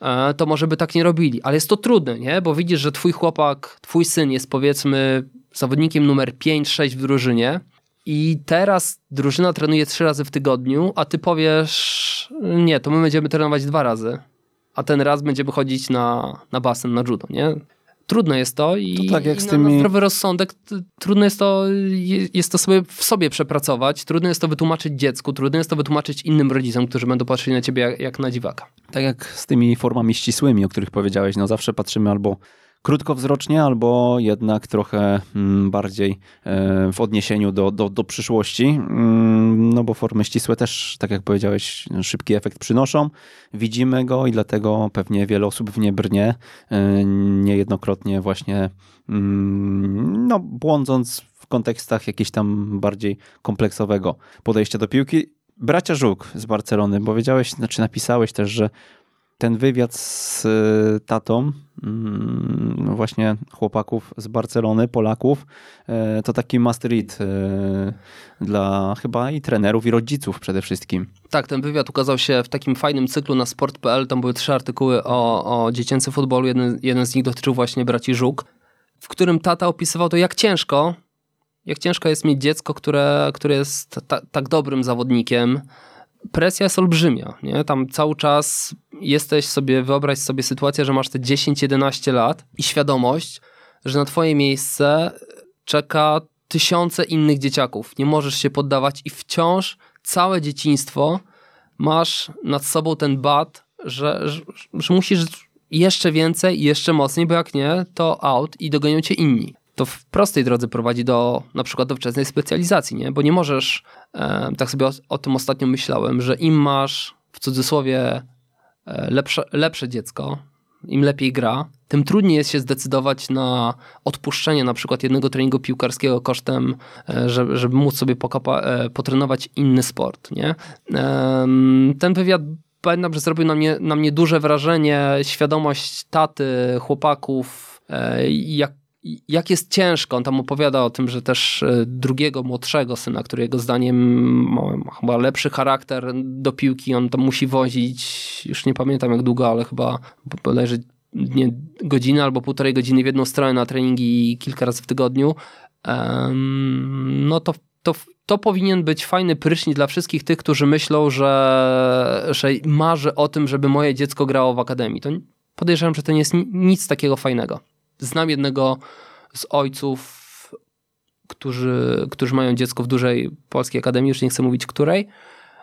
E, to może by tak nie robili. Ale jest to trudne, nie? Bo widzisz, że twój chłopak, twój syn jest powiedzmy zawodnikiem numer 5-6 w drużynie i teraz drużyna trenuje trzy razy w tygodniu, a ty powiesz, nie, to my będziemy trenować dwa razy, a ten raz będziemy chodzić na, na basen, na judo, nie? Trudne jest to i, to tak jak i z tymi... na, na zdrowy rozsądek trudno jest to, jest to sobie w sobie przepracować, trudno jest to wytłumaczyć dziecku, trudno jest to wytłumaczyć innym rodzicom, którzy będą patrzyli na ciebie jak, jak na dziwaka. Tak jak z tymi formami ścisłymi, o których powiedziałeś, no zawsze patrzymy albo krótkowzrocznie, albo jednak trochę mm, bardziej e, w odniesieniu do, do, do przyszłości. Mm, no bo formy ścisłe też, tak jak powiedziałeś, szybki efekt przynoszą. Widzimy go i dlatego pewnie wiele osób w nie brnie. E, niejednokrotnie właśnie mm, no, błądząc w kontekstach jakiegoś tam bardziej kompleksowego podejścia do piłki. Bracia Żuk z Barcelony, bo wiedziałeś, znaczy napisałeś też, że ten wywiad z y, tatą mm, właśnie chłopaków z Barcelony, Polaków, y, to taki must read y, dla chyba i trenerów, i rodziców przede wszystkim. Tak, ten wywiad ukazał się w takim fajnym cyklu na sport.pl. Tam były trzy artykuły o, o dziecięcym futbolu. Jeden, jeden z nich dotyczył właśnie braci Żuk, w którym tata opisywał to, jak ciężko, jak ciężko jest mieć dziecko, które, które jest ta, tak dobrym zawodnikiem, presja jest olbrzymia. Nie? Tam cały czas jesteś sobie, wyobraź sobie sytuację, że masz te 10-11 lat i świadomość, że na twoje miejsce czeka tysiące innych dzieciaków. Nie możesz się poddawać i wciąż całe dzieciństwo masz nad sobą ten bat, że, że, że musisz jeszcze więcej i jeszcze mocniej, bo jak nie, to out i dogonią cię inni to w prostej drodze prowadzi do na przykład do wczesnej specjalizacji, nie? Bo nie możesz, tak sobie o, o, tym ostatnio myślałem, że im masz w cudzysłowie e, lepsze, lepsze dziecko, im lepiej gra, tym trudniej jest się zdecydować na odpuszczenie na przykład jednego treningu piłkarskiego kosztem, e, żeby, żeby móc sobie pokapa, e, potrenować inny sport, nie? Ten wywiad pamiętam, że zrobił na mnie, na mnie duże wrażenie, świadomość taty, chłopaków, jak jak jest ciężko. On tam opowiada o tym, że też e, drugiego, młodszego syna, który jego zdaniem ma chyba lepszy charakter do piłki, on tam musi wozić, już nie pamiętam jak długo, ale chyba nie, godzinę albo półtorej godziny w jedną stronę na treningi kilka razy w tygodniu. no to, to, to powinien być fajny prysznic dla wszystkich tych, którzy myślą, że, że marzę o tym, żeby moje dziecko grało w akademii. To podejrzewam, że to nie jest nic takiego fajnego. Znam jednego z ojców, którzy, którzy mają dziecko w dużej polskiej akademii, już nie chcę mówić której.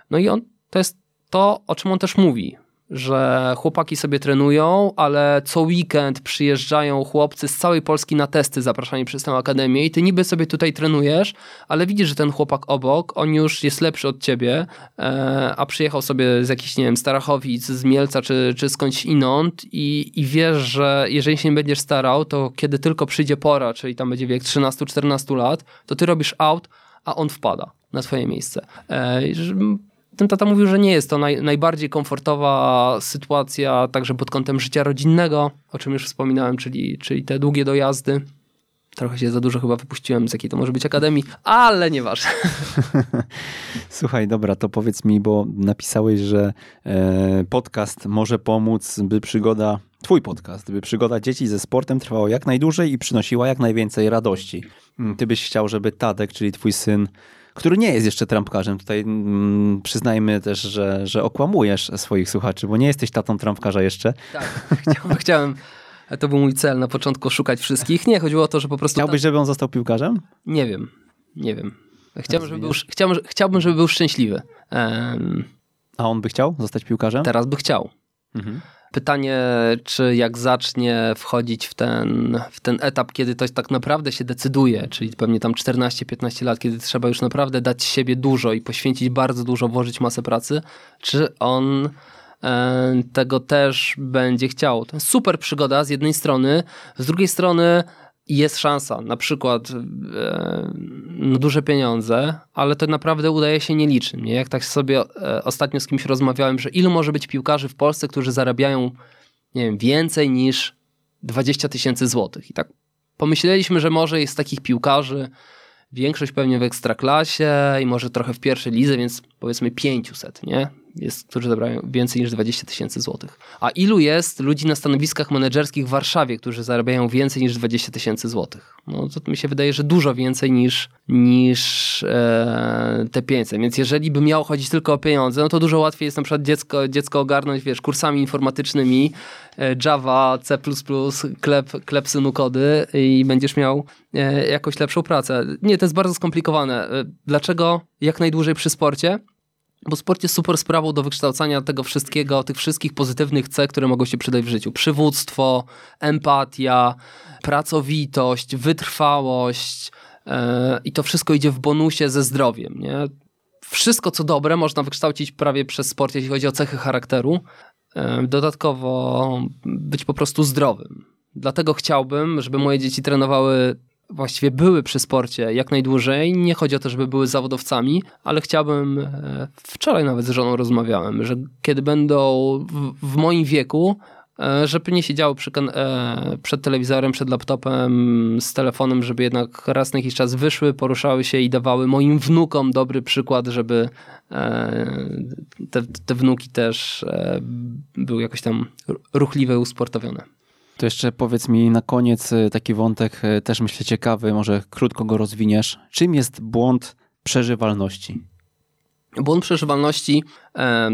No i on to jest to, o czym on też mówi że chłopaki sobie trenują, ale co weekend przyjeżdżają chłopcy z całej Polski na testy zapraszani przez tę akademię i ty niby sobie tutaj trenujesz, ale widzisz, że ten chłopak obok, on już jest lepszy od ciebie, e, a przyjechał sobie z jakichś, nie wiem, Starachowic, z Mielca czy, czy skądś inąd i, i wiesz, że jeżeli się nie będziesz starał, to kiedy tylko przyjdzie pora, czyli tam będzie wiek 13-14 lat, to ty robisz out, a on wpada na twoje miejsce. Ten tata mówił, że nie jest to naj, najbardziej komfortowa sytuacja, także pod kątem życia rodzinnego, o czym już wspominałem, czyli, czyli te długie dojazdy. Trochę się za dużo chyba wypuściłem z jakiej to może być akademii, ale nieważne. Słuchaj, dobra, to powiedz mi, bo napisałeś, że e, podcast może pomóc, by przygoda, twój podcast, by przygoda dzieci ze sportem trwała jak najdłużej i przynosiła jak najwięcej radości. Ty byś chciał, żeby Tadek, czyli twój syn, który nie jest jeszcze trampkarzem. Tutaj mm, przyznajmy też, że, że okłamujesz swoich słuchaczy, bo nie jesteś tatą trampkarza jeszcze. Tak, chciałem, chciałem to był mój cel na początku, szukać wszystkich. Nie, chodziło o to, że po prostu... Chciałbyś, żeby on został piłkarzem? Nie wiem, nie wiem. Chciałbym, żeby był, chciałbym, chciałbym, żeby był szczęśliwy. Um... A on by chciał zostać piłkarzem? Teraz by chciał. Mhm. Pytanie, czy jak zacznie wchodzić w ten, w ten etap, kiedy to tak naprawdę się decyduje, czyli pewnie tam 14-15 lat, kiedy trzeba już naprawdę dać siebie dużo i poświęcić bardzo dużo, włożyć masę pracy, czy on e, tego też będzie chciał. To super przygoda z jednej strony, z drugiej strony jest szansa, na przykład e, no duże pieniądze, ale to naprawdę udaje się nielicznym. Nie? Jak tak sobie e, ostatnio z kimś rozmawiałem, że ilu może być piłkarzy w Polsce, którzy zarabiają nie wiem, więcej niż 20 tysięcy złotych. I tak pomyśleliśmy, że może jest takich piłkarzy większość pewnie w ekstraklasie i może trochę w pierwszej lidze, więc powiedzmy 500, nie? Jest, którzy zabrają więcej niż 20 tysięcy złotych. A ilu jest ludzi na stanowiskach menedżerskich w Warszawie, którzy zarabiają więcej niż 20 tysięcy złotych? No to mi się wydaje, że dużo więcej niż, niż e, te 500. Więc jeżeli by miało chodzić tylko o pieniądze, no to dużo łatwiej jest na przykład dziecko, dziecko ogarnąć, wiesz, kursami informatycznymi, e, Java, C++, klep, klep synu kody i będziesz miał e, jakąś lepszą pracę. Nie, to jest bardzo skomplikowane. E, dlaczego jak najdłużej przy sporcie? Bo sport jest super sprawą do wykształcania tego wszystkiego, tych wszystkich pozytywnych cech, które mogą się przydać w życiu. Przywództwo, empatia, pracowitość, wytrwałość yy, i to wszystko idzie w bonusie ze zdrowiem. Nie? Wszystko, co dobre, można wykształcić prawie przez sport, jeśli chodzi o cechy charakteru. Yy, dodatkowo być po prostu zdrowym. Dlatego chciałbym, żeby moje dzieci trenowały właściwie były przy sporcie jak najdłużej. Nie chodzi o to, żeby były zawodowcami, ale chciałbym, e, wczoraj nawet z żoną rozmawiałem, że kiedy będą w, w moim wieku, e, żeby nie siedziały przy, e, przed telewizorem, przed laptopem, z telefonem, żeby jednak raz na jakiś czas wyszły, poruszały się i dawały moim wnukom dobry przykład, żeby te, te wnuki też były jakoś tam ruchliwe, usportowione. To jeszcze powiedz mi na koniec y, taki wątek, y, też myślę ciekawy, może krótko go rozwiniesz. Czym jest błąd przeżywalności? Błąd przeżywalności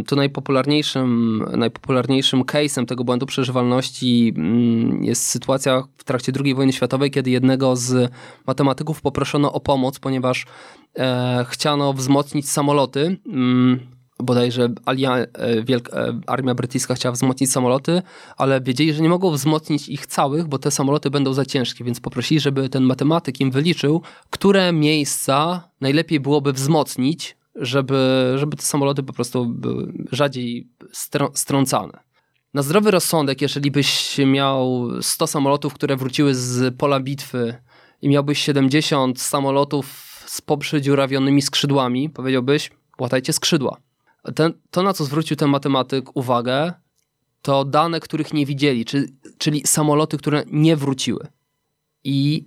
to najpopularniejszym, najpopularniejszym case'em tego błędu przeżywalności mm, jest sytuacja w trakcie II wojny światowej, kiedy jednego z matematyków poproszono o pomoc, ponieważ e, chciano wzmocnić samoloty mm, bodajże Alia, e, Wielka, e, Armia Brytyjska chciała wzmocnić samoloty, ale wiedzieli, że nie mogą wzmocnić ich całych, bo te samoloty będą za ciężkie, więc poprosili, żeby ten matematyk im wyliczył, które miejsca najlepiej byłoby wzmocnić, żeby, żeby te samoloty po prostu były rzadziej strącane. Na zdrowy rozsądek, jeżeli byś miał 100 samolotów, które wróciły z pola bitwy i miałbyś 70 samolotów z poprzedziurawionymi skrzydłami, powiedziałbyś, łatajcie skrzydła ten, to, na co zwrócił ten matematyk uwagę, to dane, których nie widzieli, czyli, czyli samoloty, które nie wróciły. I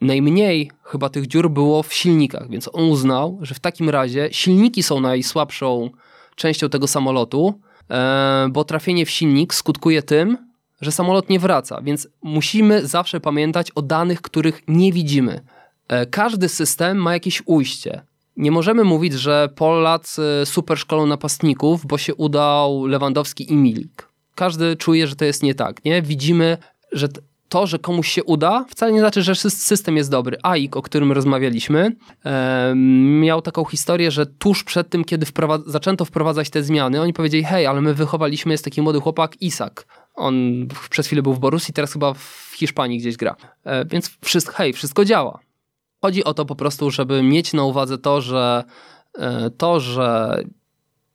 najmniej chyba tych dziur było w silnikach, więc on uznał, że w takim razie silniki są najsłabszą częścią tego samolotu, e, bo trafienie w silnik skutkuje tym, że samolot nie wraca, więc musimy zawsze pamiętać o danych, których nie widzimy. E, każdy system ma jakieś ujście nie możemy mówić, że Polacy super szkolą napastników, bo się udał Lewandowski i Milik. Każdy czuje, że to jest nie tak. Nie? Widzimy, że to, że komuś się uda, wcale nie znaczy, że system jest dobry. AIK, o którym rozmawialiśmy, miał taką historię, że tuż przed tym, kiedy wprowadza zaczęto wprowadzać te zmiany, oni powiedzieli, hej, ale my wychowaliśmy, jest taki młody chłopak, Isak. On przez chwilę był w Borussii, teraz chyba w Hiszpanii gdzieś gra. E, więc wszystko, hej, wszystko działa. Chodzi o to po prostu, żeby mieć na uwadze to, że e, to, że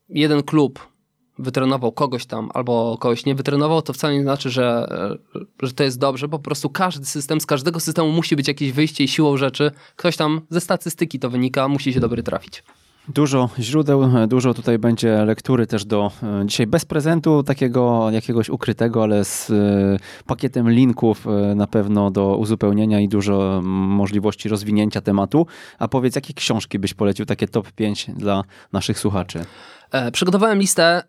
jeden klub wytrenował kogoś tam albo kogoś nie wytrenował, to wcale nie znaczy, że, e, że to jest dobrze. Po prostu każdy system, z każdego systemu musi być jakieś wyjście i siłą rzeczy. Ktoś tam ze statystyki to wynika, musi się dobry trafić. Dużo źródeł, dużo tutaj będzie lektury też do e, dzisiaj bez prezentu takiego jakiegoś ukrytego, ale z e, pakietem linków e, na pewno do uzupełnienia i dużo możliwości rozwinięcia tematu. A powiedz, jakie książki byś polecił, takie top 5 dla naszych słuchaczy? przygotowałem listę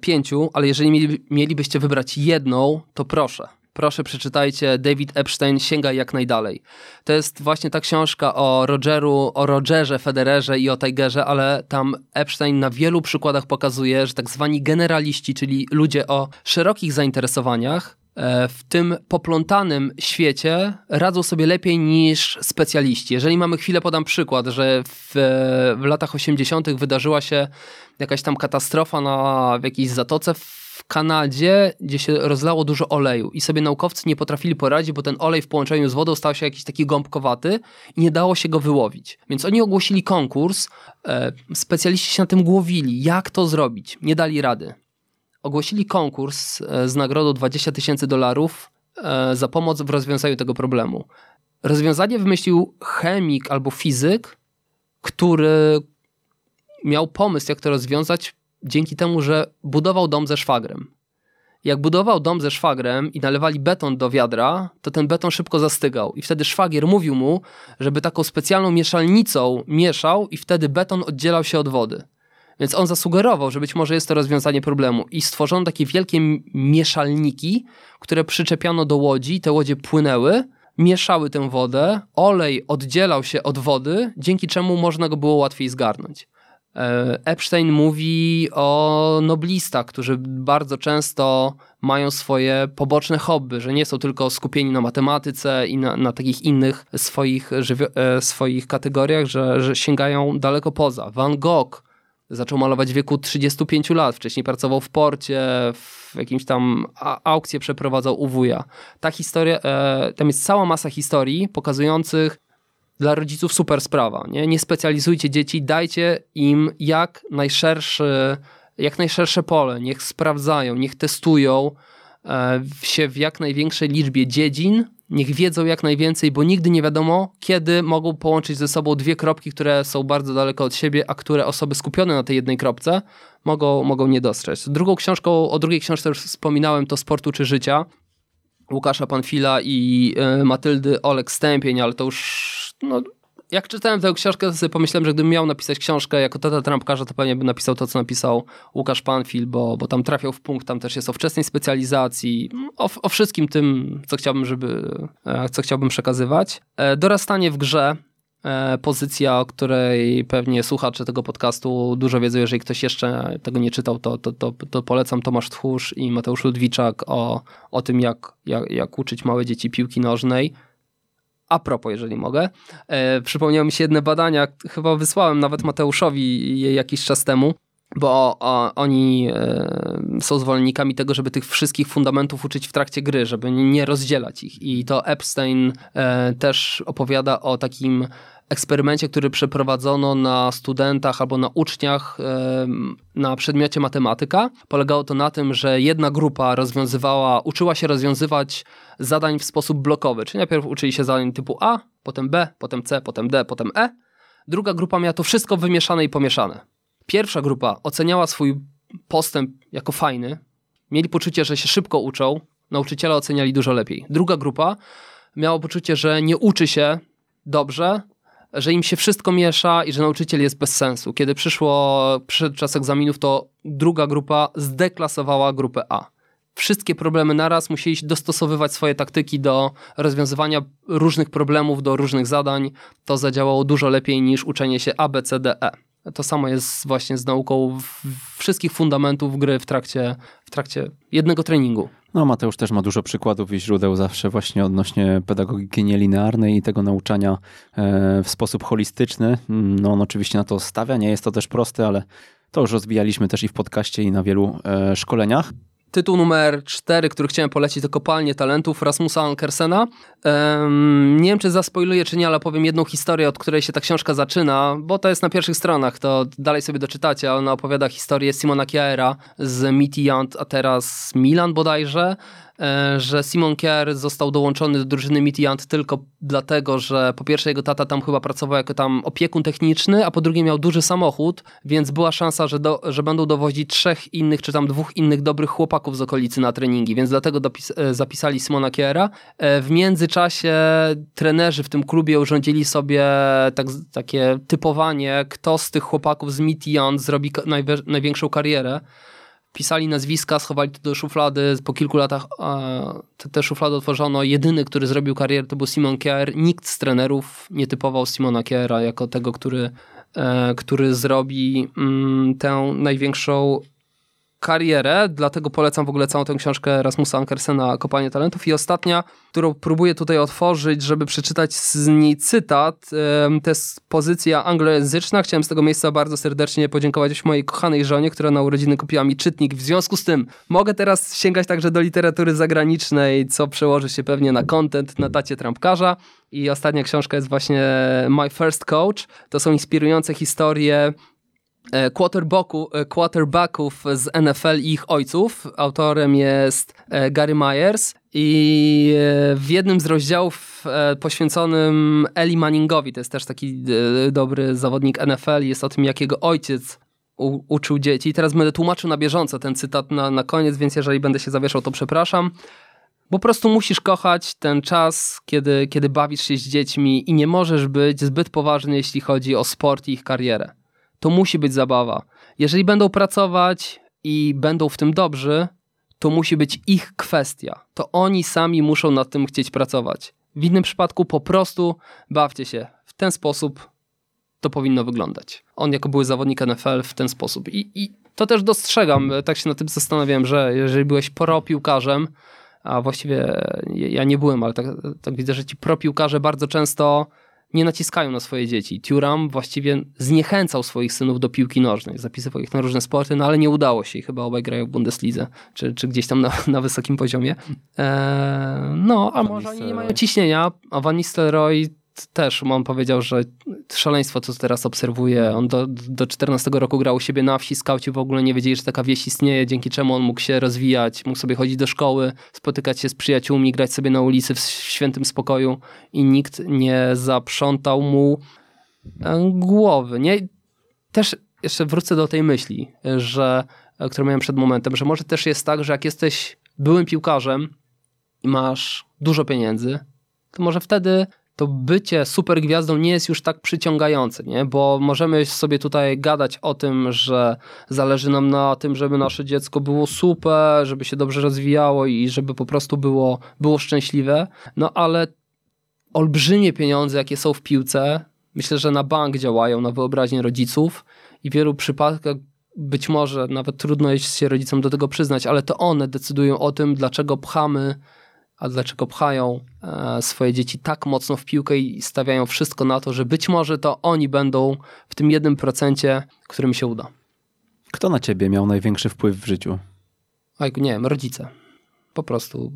pięciu, ale jeżeli mieli, mielibyście wybrać jedną, to proszę proszę przeczytajcie David Epstein sięga jak najdalej. To jest właśnie ta książka o Rogeru, o Rogerze Federerze i o Tigerze, ale tam Epstein na wielu przykładach pokazuje, że tak zwani generaliści, czyli ludzie o szerokich zainteresowaniach, e, w tym poplątanym świecie radzą sobie lepiej niż specjaliści. Jeżeli mamy chwilę, podam przykład, że w, w latach 80. wydarzyła się jakaś tam katastrofa na, w jakiejś zatoce w Kanadzie, gdzie się rozlało dużo oleju i sobie naukowcy nie potrafili poradzić, bo ten olej w połączeniu z wodą stał się jakiś taki gąbkowaty i nie dało się go wyłowić. Więc oni ogłosili konkurs, e, specjaliści się na tym głowili, jak to zrobić. Nie dali rady. Ogłosili konkurs e, z nagrodą 20 tysięcy dolarów e, za pomoc w rozwiązaniu tego problemu. Rozwiązanie wymyślił chemik albo fizyk, który miał pomysł, jak to rozwiązać, dzięki temu, że budował dom ze szwagrem. Jak budował dom ze szwagrem i nalewali beton do wiadra, to ten beton szybko zastygał. I wtedy szwagier mówił mu, żeby taką specjalną mieszalnicą mieszał, i wtedy beton oddzielał się od wody. Więc on zasugerował, że być może jest to rozwiązanie problemu. I stworzono takie wielkie mieszalniki, które przyczepiano do łodzi, te łodzie płynęły, mieszały tę wodę, olej oddzielał się od wody, dzięki czemu można go było łatwiej zgarnąć. E, Epstein mówi o noblistach, którzy bardzo często mają swoje poboczne hobby, że nie są tylko skupieni na matematyce i na, na takich innych swoich, e, swoich kategoriach, że, że sięgają daleko poza. Van Gogh zaczął malować w wieku 35 lat, wcześniej pracował w porcie, w jakimś tam aukcję przeprowadzał u wuja. Ta historia, e, tam jest cała masa historii pokazujących dla rodziców super sprawa. Nie, nie specjalizujcie dzieci, dajcie im jak najszerszy, jak najszersze pole, niech sprawdzają, niech testują e, się w jak największej liczbie dziedzin, niech wiedzą jak najwięcej, bo nigdy nie wiadomo, kiedy mogą połączyć ze sobą dwie kropki, które są bardzo daleko od siebie, a które osoby skupione na tej jednej kropce mogą, mogą nie dostrzec. Drugą książką, o drugiej książce już wspominałem, to Sportu czy Życia. Łukasza Panfila i e, Matyldy Olek Stępień, ale to już no, jak czytałem tę książkę, to sobie pomyślałem, że gdybym miał napisać książkę jako tata trampkarza, to pewnie bym napisał to, co napisał Łukasz Panfil, bo, bo tam trafiał w punkt, tam też jest o wczesnej specjalizacji, o, o wszystkim tym, co chciałbym, żeby, e, co chciałbym przekazywać. E, dorastanie w grze, e, pozycja, o której pewnie słuchacze tego podcastu dużo wiedzą, jeżeli ktoś jeszcze tego nie czytał, to, to, to, to polecam Tomasz Tchórz i Mateusz Ludwiczak o, o tym, jak, jak, jak uczyć małe dzieci piłki nożnej a propos, jeżeli mogę, e, przypomniało mi się jedne badania, chyba wysłałem nawet Mateuszowi je jakiś czas temu, bo o, oni e, są zwolennikami tego, żeby tych wszystkich fundamentów uczyć w trakcie gry, żeby nie rozdzielać ich. I to Epstein e, też opowiada o takim eksperymencie, który przeprowadzono na studentach albo na uczniach na przedmiocie matematyka. Polegało to na tym, że jedna grupa rozwiązywała, uczyła się rozwiązywać zadań w sposób blokowy, czyli najpierw uczyli się zadań typu A, potem B, potem C, potem D, potem E. Druga grupa miała to wszystko wymieszane i pomieszane. Pierwsza grupa oceniała swój postęp jako fajny, mieli poczucie, że się szybko uczą, nauczyciele oceniali dużo lepiej. Druga grupa miała poczucie, że nie uczy się dobrze, że im się wszystko miesza i że nauczyciel jest bez sensu. Kiedy przyszło przyszedł czas egzaminów, to druga grupa zdeklasowała grupę A. Wszystkie problemy naraz musieli dostosowywać swoje taktyki do rozwiązywania różnych problemów, do różnych zadań. To zadziałało dużo lepiej niż uczenie się A, B, C, D, E. To samo jest właśnie z nauką wszystkich fundamentów gry w trakcie, w trakcie jednego treningu. No, Mateusz też ma dużo przykładów i źródeł zawsze właśnie odnośnie pedagogiki nielinearnej i tego nauczania e, w sposób holistyczny. No, on oczywiście na to stawia, nie jest to też proste, ale to już rozwijaliśmy też i w podcaście i na wielu e, szkoleniach. Tytuł numer cztery, który chciałem polecić, to Kopalnie Talentów Rasmusa Ankersena. Um, nie wiem, czy zaspoiluję, czy nie, ale powiem jedną historię, od której się ta książka zaczyna, bo to jest na pierwszych stronach, to dalej sobie doczytacie, ale ona opowiada historię Simona Kjaera z Midtjylland, a teraz Milan bodajże, że Simon Kier został dołączony do drużyny Midtjylland tylko dlatego, że po pierwsze jego tata tam chyba pracował jako tam opiekun techniczny, a po drugie miał duży samochód, więc była szansa, że, do, że będą dowozić trzech innych, czy tam dwóch innych dobrych chłopaków z okolicy na treningi, więc dlatego dopis, e, zapisali Simona Kiera. E, w międzyczasie trenerzy w tym klubie urządzili sobie tak, takie typowanie, kto z tych chłopaków z Midtjylland zrobi największą karierę pisali nazwiska, schowali to do szuflady, po kilku latach te, te szuflady otworzono. Jedyny, który zrobił karierę to był Simon Kier. Nikt z trenerów nie typował Simona Kiera jako tego, który, e, który zrobi mm, tę największą karierę, dlatego polecam w ogóle całą tę książkę Rasmusa Ankersena Kopanie Talentów i ostatnia, którą próbuję tutaj otworzyć, żeby przeczytać z niej cytat, to jest pozycja anglojęzyczna. Chciałem z tego miejsca bardzo serdecznie podziękować mojej kochanej żonie, która na urodziny kupiła mi czytnik. W związku z tym mogę teraz sięgać także do literatury zagranicznej, co przełoży się pewnie na content na tacie trampkarza. I ostatnia książka jest właśnie My First Coach. To są inspirujące historie quarterbacku, e, quarterbacków z NFL i ich ojców. Autorem jest e, Gary Myers i w jednym z rozdziałów poświęconym Eli Manningowi, to jest też taki dobry zawodnik NFL, jest o tym, jak jego ojciec u, uczył dzieci. I teraz będę tłumaczył na bieżąco ten cytat na, na koniec, więc jeżeli będę się zawieszał, to przepraszam. Po prostu musisz kochać ten czas, kiedy, kiedy bawisz się z dziećmi i nie możesz być zbyt poważny, jeśli chodzi o sport i ich karierę to musi być zabawa. Jeżeli będą pracować i będą w tym dobrzy, to musi być ich kwestia. To oni sami muszą nad tym chcieć pracować. W innym przypadku po prostu bawcie się. W ten sposób to powinno wyglądać. On jako były zawodnik NFL w ten sposób. I, i to też dostrzegam, tak się na tym zastanawiałem, że jeżeli byłeś pro-piłkarzem, a właściwie ja nie byłem, ale tak, tak widzę, że ci pro-piłkarze bardzo często nie naciskają na swoje dzieci. Turam właściwie zniechęcał swoich synów do piłki nożnej, zapisywał ich na różne sporty, no ale nie udało się i chyba obaj grają w Bundeslidze, czy, czy gdzieś tam na, na wysokim poziomie. Eee, no, a może oni nie mają ciśnienia, a Van Nistelrooy też on powiedział, że szaleństwo, co teraz obserwuje. On do, do 14 roku grał u siebie na wsi, skauci w ogóle nie wiedzieli, że taka wieś istnieje, dzięki czemu on mógł się rozwijać, mógł sobie chodzić do szkoły, spotykać się z przyjaciółmi, grać sobie na ulicy w świętym spokoju i nikt nie zaprzątał mu e, głowy. Nie? Też jeszcze wrócę do tej myśli, że, e, którą miałem przed momentem, że może też jest tak, że jak jesteś byłym piłkarzem i masz dużo pieniędzy, to może wtedy to bycie supergwiazdą nie jest już tak przyciągające, nie? bo możemy sobie tutaj gadać o tym, że zależy nam na tym, żeby nasze dziecko było super, żeby się dobrze rozwijało i żeby po prostu było, było szczęśliwe, no ale olbrzymie pieniądze, jakie są w piłce, myślę, że na bank działają, na wyobraźnię rodziców i w wielu przypadkach być może nawet trudno jest się rodzicom do tego przyznać, ale to one decydują o tym, dlaczego pchamy a dlaczego pchają e, swoje dzieci tak mocno w piłkę i stawiają wszystko na to, że być może to oni będą w tym jednym procencie, którym się uda. Kto na ciebie miał największy wpływ w życiu? Oj, nie wiem, rodzice. Po prostu.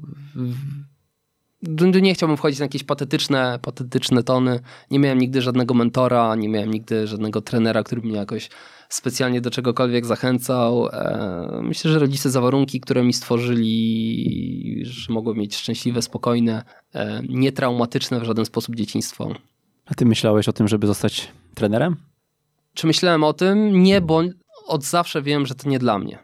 Nie chciałbym wchodzić na jakieś patetyczne, patetyczne tony. Nie miałem nigdy żadnego mentora, nie miałem nigdy żadnego trenera, który mnie jakoś specjalnie do czegokolwiek zachęcał. E, myślę, że rodzice za warunki, które mi stworzyli, że mogłem mieć szczęśliwe, spokojne, e, nietraumatyczne w żaden sposób dzieciństwo. A ty myślałeś o tym, żeby zostać trenerem? Czy myślałem o tym? Nie, bo od zawsze wiem, że to nie dla mnie.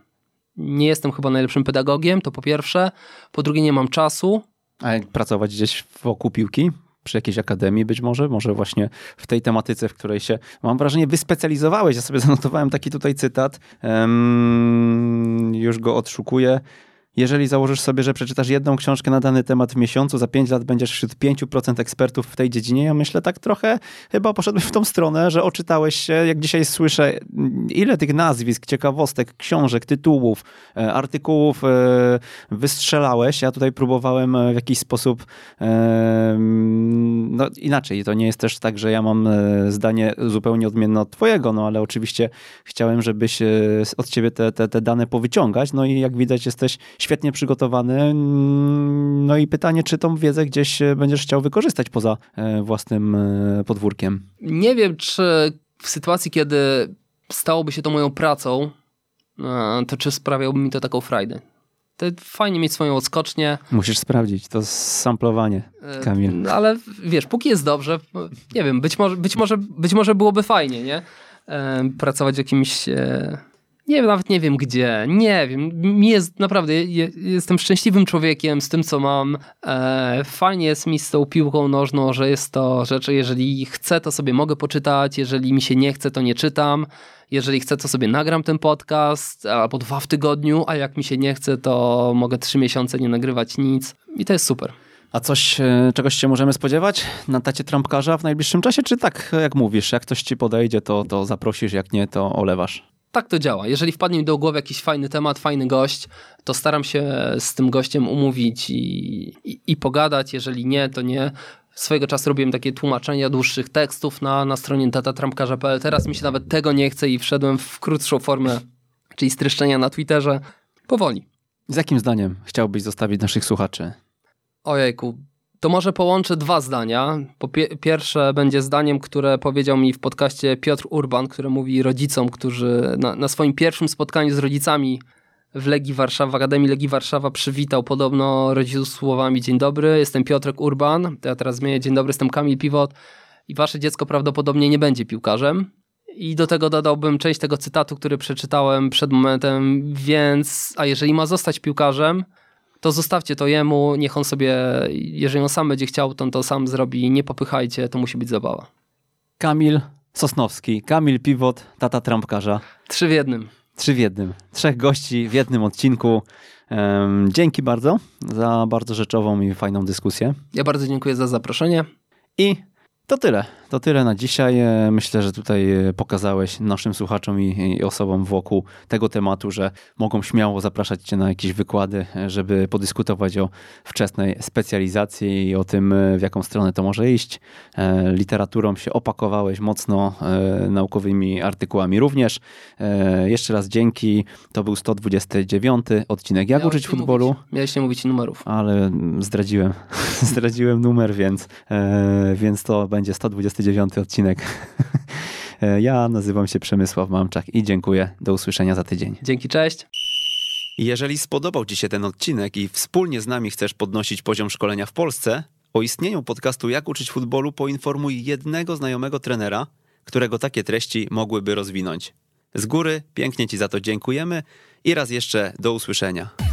Nie jestem chyba najlepszym pedagogiem, to po pierwsze. Po drugie, nie mam czasu. A pracować gdzieś wokół piłki? Przy jakiejś akademii być może, może właśnie w tej tematyce, w której się, mam wrażenie, wyspecjalizowałeś. Ja sobie zanotowałem taki tutaj cytat, um, już go odszukuję. Jeżeli założysz sobie, że przeczytasz jedną książkę na dany temat w miesiącu, za 5 lat będziesz wśród 5% ekspertów w tej dziedzinie, ja myślę tak trochę, chyba poszedłeś w tą stronę, że oczytałeś się, jak dzisiaj słyszę, ile tych nazwisk, ciekawostek, książek, tytułów, e, artykułów e, wystrzelałeś. Ja tutaj próbowałem e, w jakiś sposób no inaczej. To nie jest też tak, że ja mam zdanie zupełnie odmienne od twojego, no ale oczywiście chciałem, żebyś od ciebie te, te, te dane powyciągać, no i jak widać jesteś świetnie przygotowany. Mm, no i pytanie, czy tą wiedzę gdzieś e, będziesz chciał wykorzystać poza e, własnym e, podwórkiem? Nie wiem, czy w sytuacji, kiedy stałoby się to moją pracą, to czy sprawiałby mi to taką frajdę. To fajnie mieć swoją odskocznię. Musisz sprawdzić, to samplowanie, Kamil. Ale wiesz, póki jest dobrze, nie wiem, być może, być może, być może byłoby fajnie, nie? Pracować w jakimś Nie, nawet nie wiem gdzie, nie wiem. Jest naprawdę, jestem szczęśliwym człowiekiem z tym, co mam. E, fajnie jest mi z tą piłką nożną, że jest to rzecz, jeżeli chcę, to sobie mogę poczytać, jeżeli mi się nie chce, to nie czytam. Jeżeli chcę, to sobie nagram ten podcast albo dwa w tygodniu, a jak mi się nie chce, to mogę trzy miesiące nie nagrywać nic. I to jest super. A coś, e, czegoś się możemy spodziewać na tacie trampkarza w najbliższym czasie, czy tak jak mówisz, jak ktoś ci podejdzie, to, to zaprosisz, jak nie, to olewasz? Tak to działa. Jeżeli wpadnie mi do głowy jakiś fajny temat, fajny gość, to staram się z tym gościem umówić i, i, i pogadać. Jeżeli nie, to nie. Swojego czasu robiłem takie tłumaczenia dłuższych tekstów na, na stronie datatrampkarza.pl. Teraz mi się nawet tego nie chce i wszedłem w krótszą formę, czyli streszczenia na Twitterze. Powoli. Z jakim zdaniem chciałbyś zostawić naszych słuchaczy? Ojejku, to może połączę dwa zdania. Po pie pierwsze będzie zdaniem, które powiedział mi w podcaście Piotr Urban, który mówi rodzicom, którzy na, na swoim pierwszym spotkaniu z rodzicami w Legii Warszawa, w Akademii Legii Warszawa przywitał podobno rodziców słowami Dzień dobry, jestem Piotrek Urban, ja teraz zmienię Dzień dobry, jestem Kamil Piwot i wasze dziecko prawdopodobnie nie będzie piłkarzem. I do tego dodałbym część tego cytatu, który przeczytałem przed momentem, więc a jeżeli ma zostać piłkarzem, to zostawcie to jemu, niech on sobie, jeżeli on sam będzie chciał, to on to sam zrobi, nie popychajcie, to musi być zabawa. Kamil Sosnowski, Kamil Piwot, tata trampkarza. Trzy w jednym. Trzy w jednym. Trzech gości w jednym odcinku. dzięki bardzo za bardzo rzeczową i fajną dyskusję. Ja bardzo dziękuję za zaproszenie. I to tyle. To tyle na dzisiaj. E, myślę, że tutaj e, pokazałeś naszym słuchaczom i, osobom wokół tego tematu, że mogą śmiało zapraszać Cię na jakieś wykłady, e, żeby podyskutować o wczesnej specjalizacji i o tym, w jaką stronę to może iść. Literaturą się opakowałeś mocno, naukowymi artykułami również. Jeszcze raz dzięki. To był 129 odcinek Jak uczyć futbolu. Mówić. Miałeś nie mówić numerów. Ale zdradziłem. zdradziłem numer, więc, więc to będzie 120 29 odcinek. Ja nazywam się Przemysław Mamczak i dziękuję. Do usłyszenia za tydzień. Dzięki, cześć. Jeżeli spodobał Ci się ten odcinek i wspólnie z nami chcesz podnosić poziom szkolenia w Polsce, o istnieniu podcastu Jak uczyć futbolu poinformuj jednego znajomego trenera, którego takie treści mogłyby rozwinąć. Z góry pięknie Ci za to dziękujemy i raz jeszcze do usłyszenia.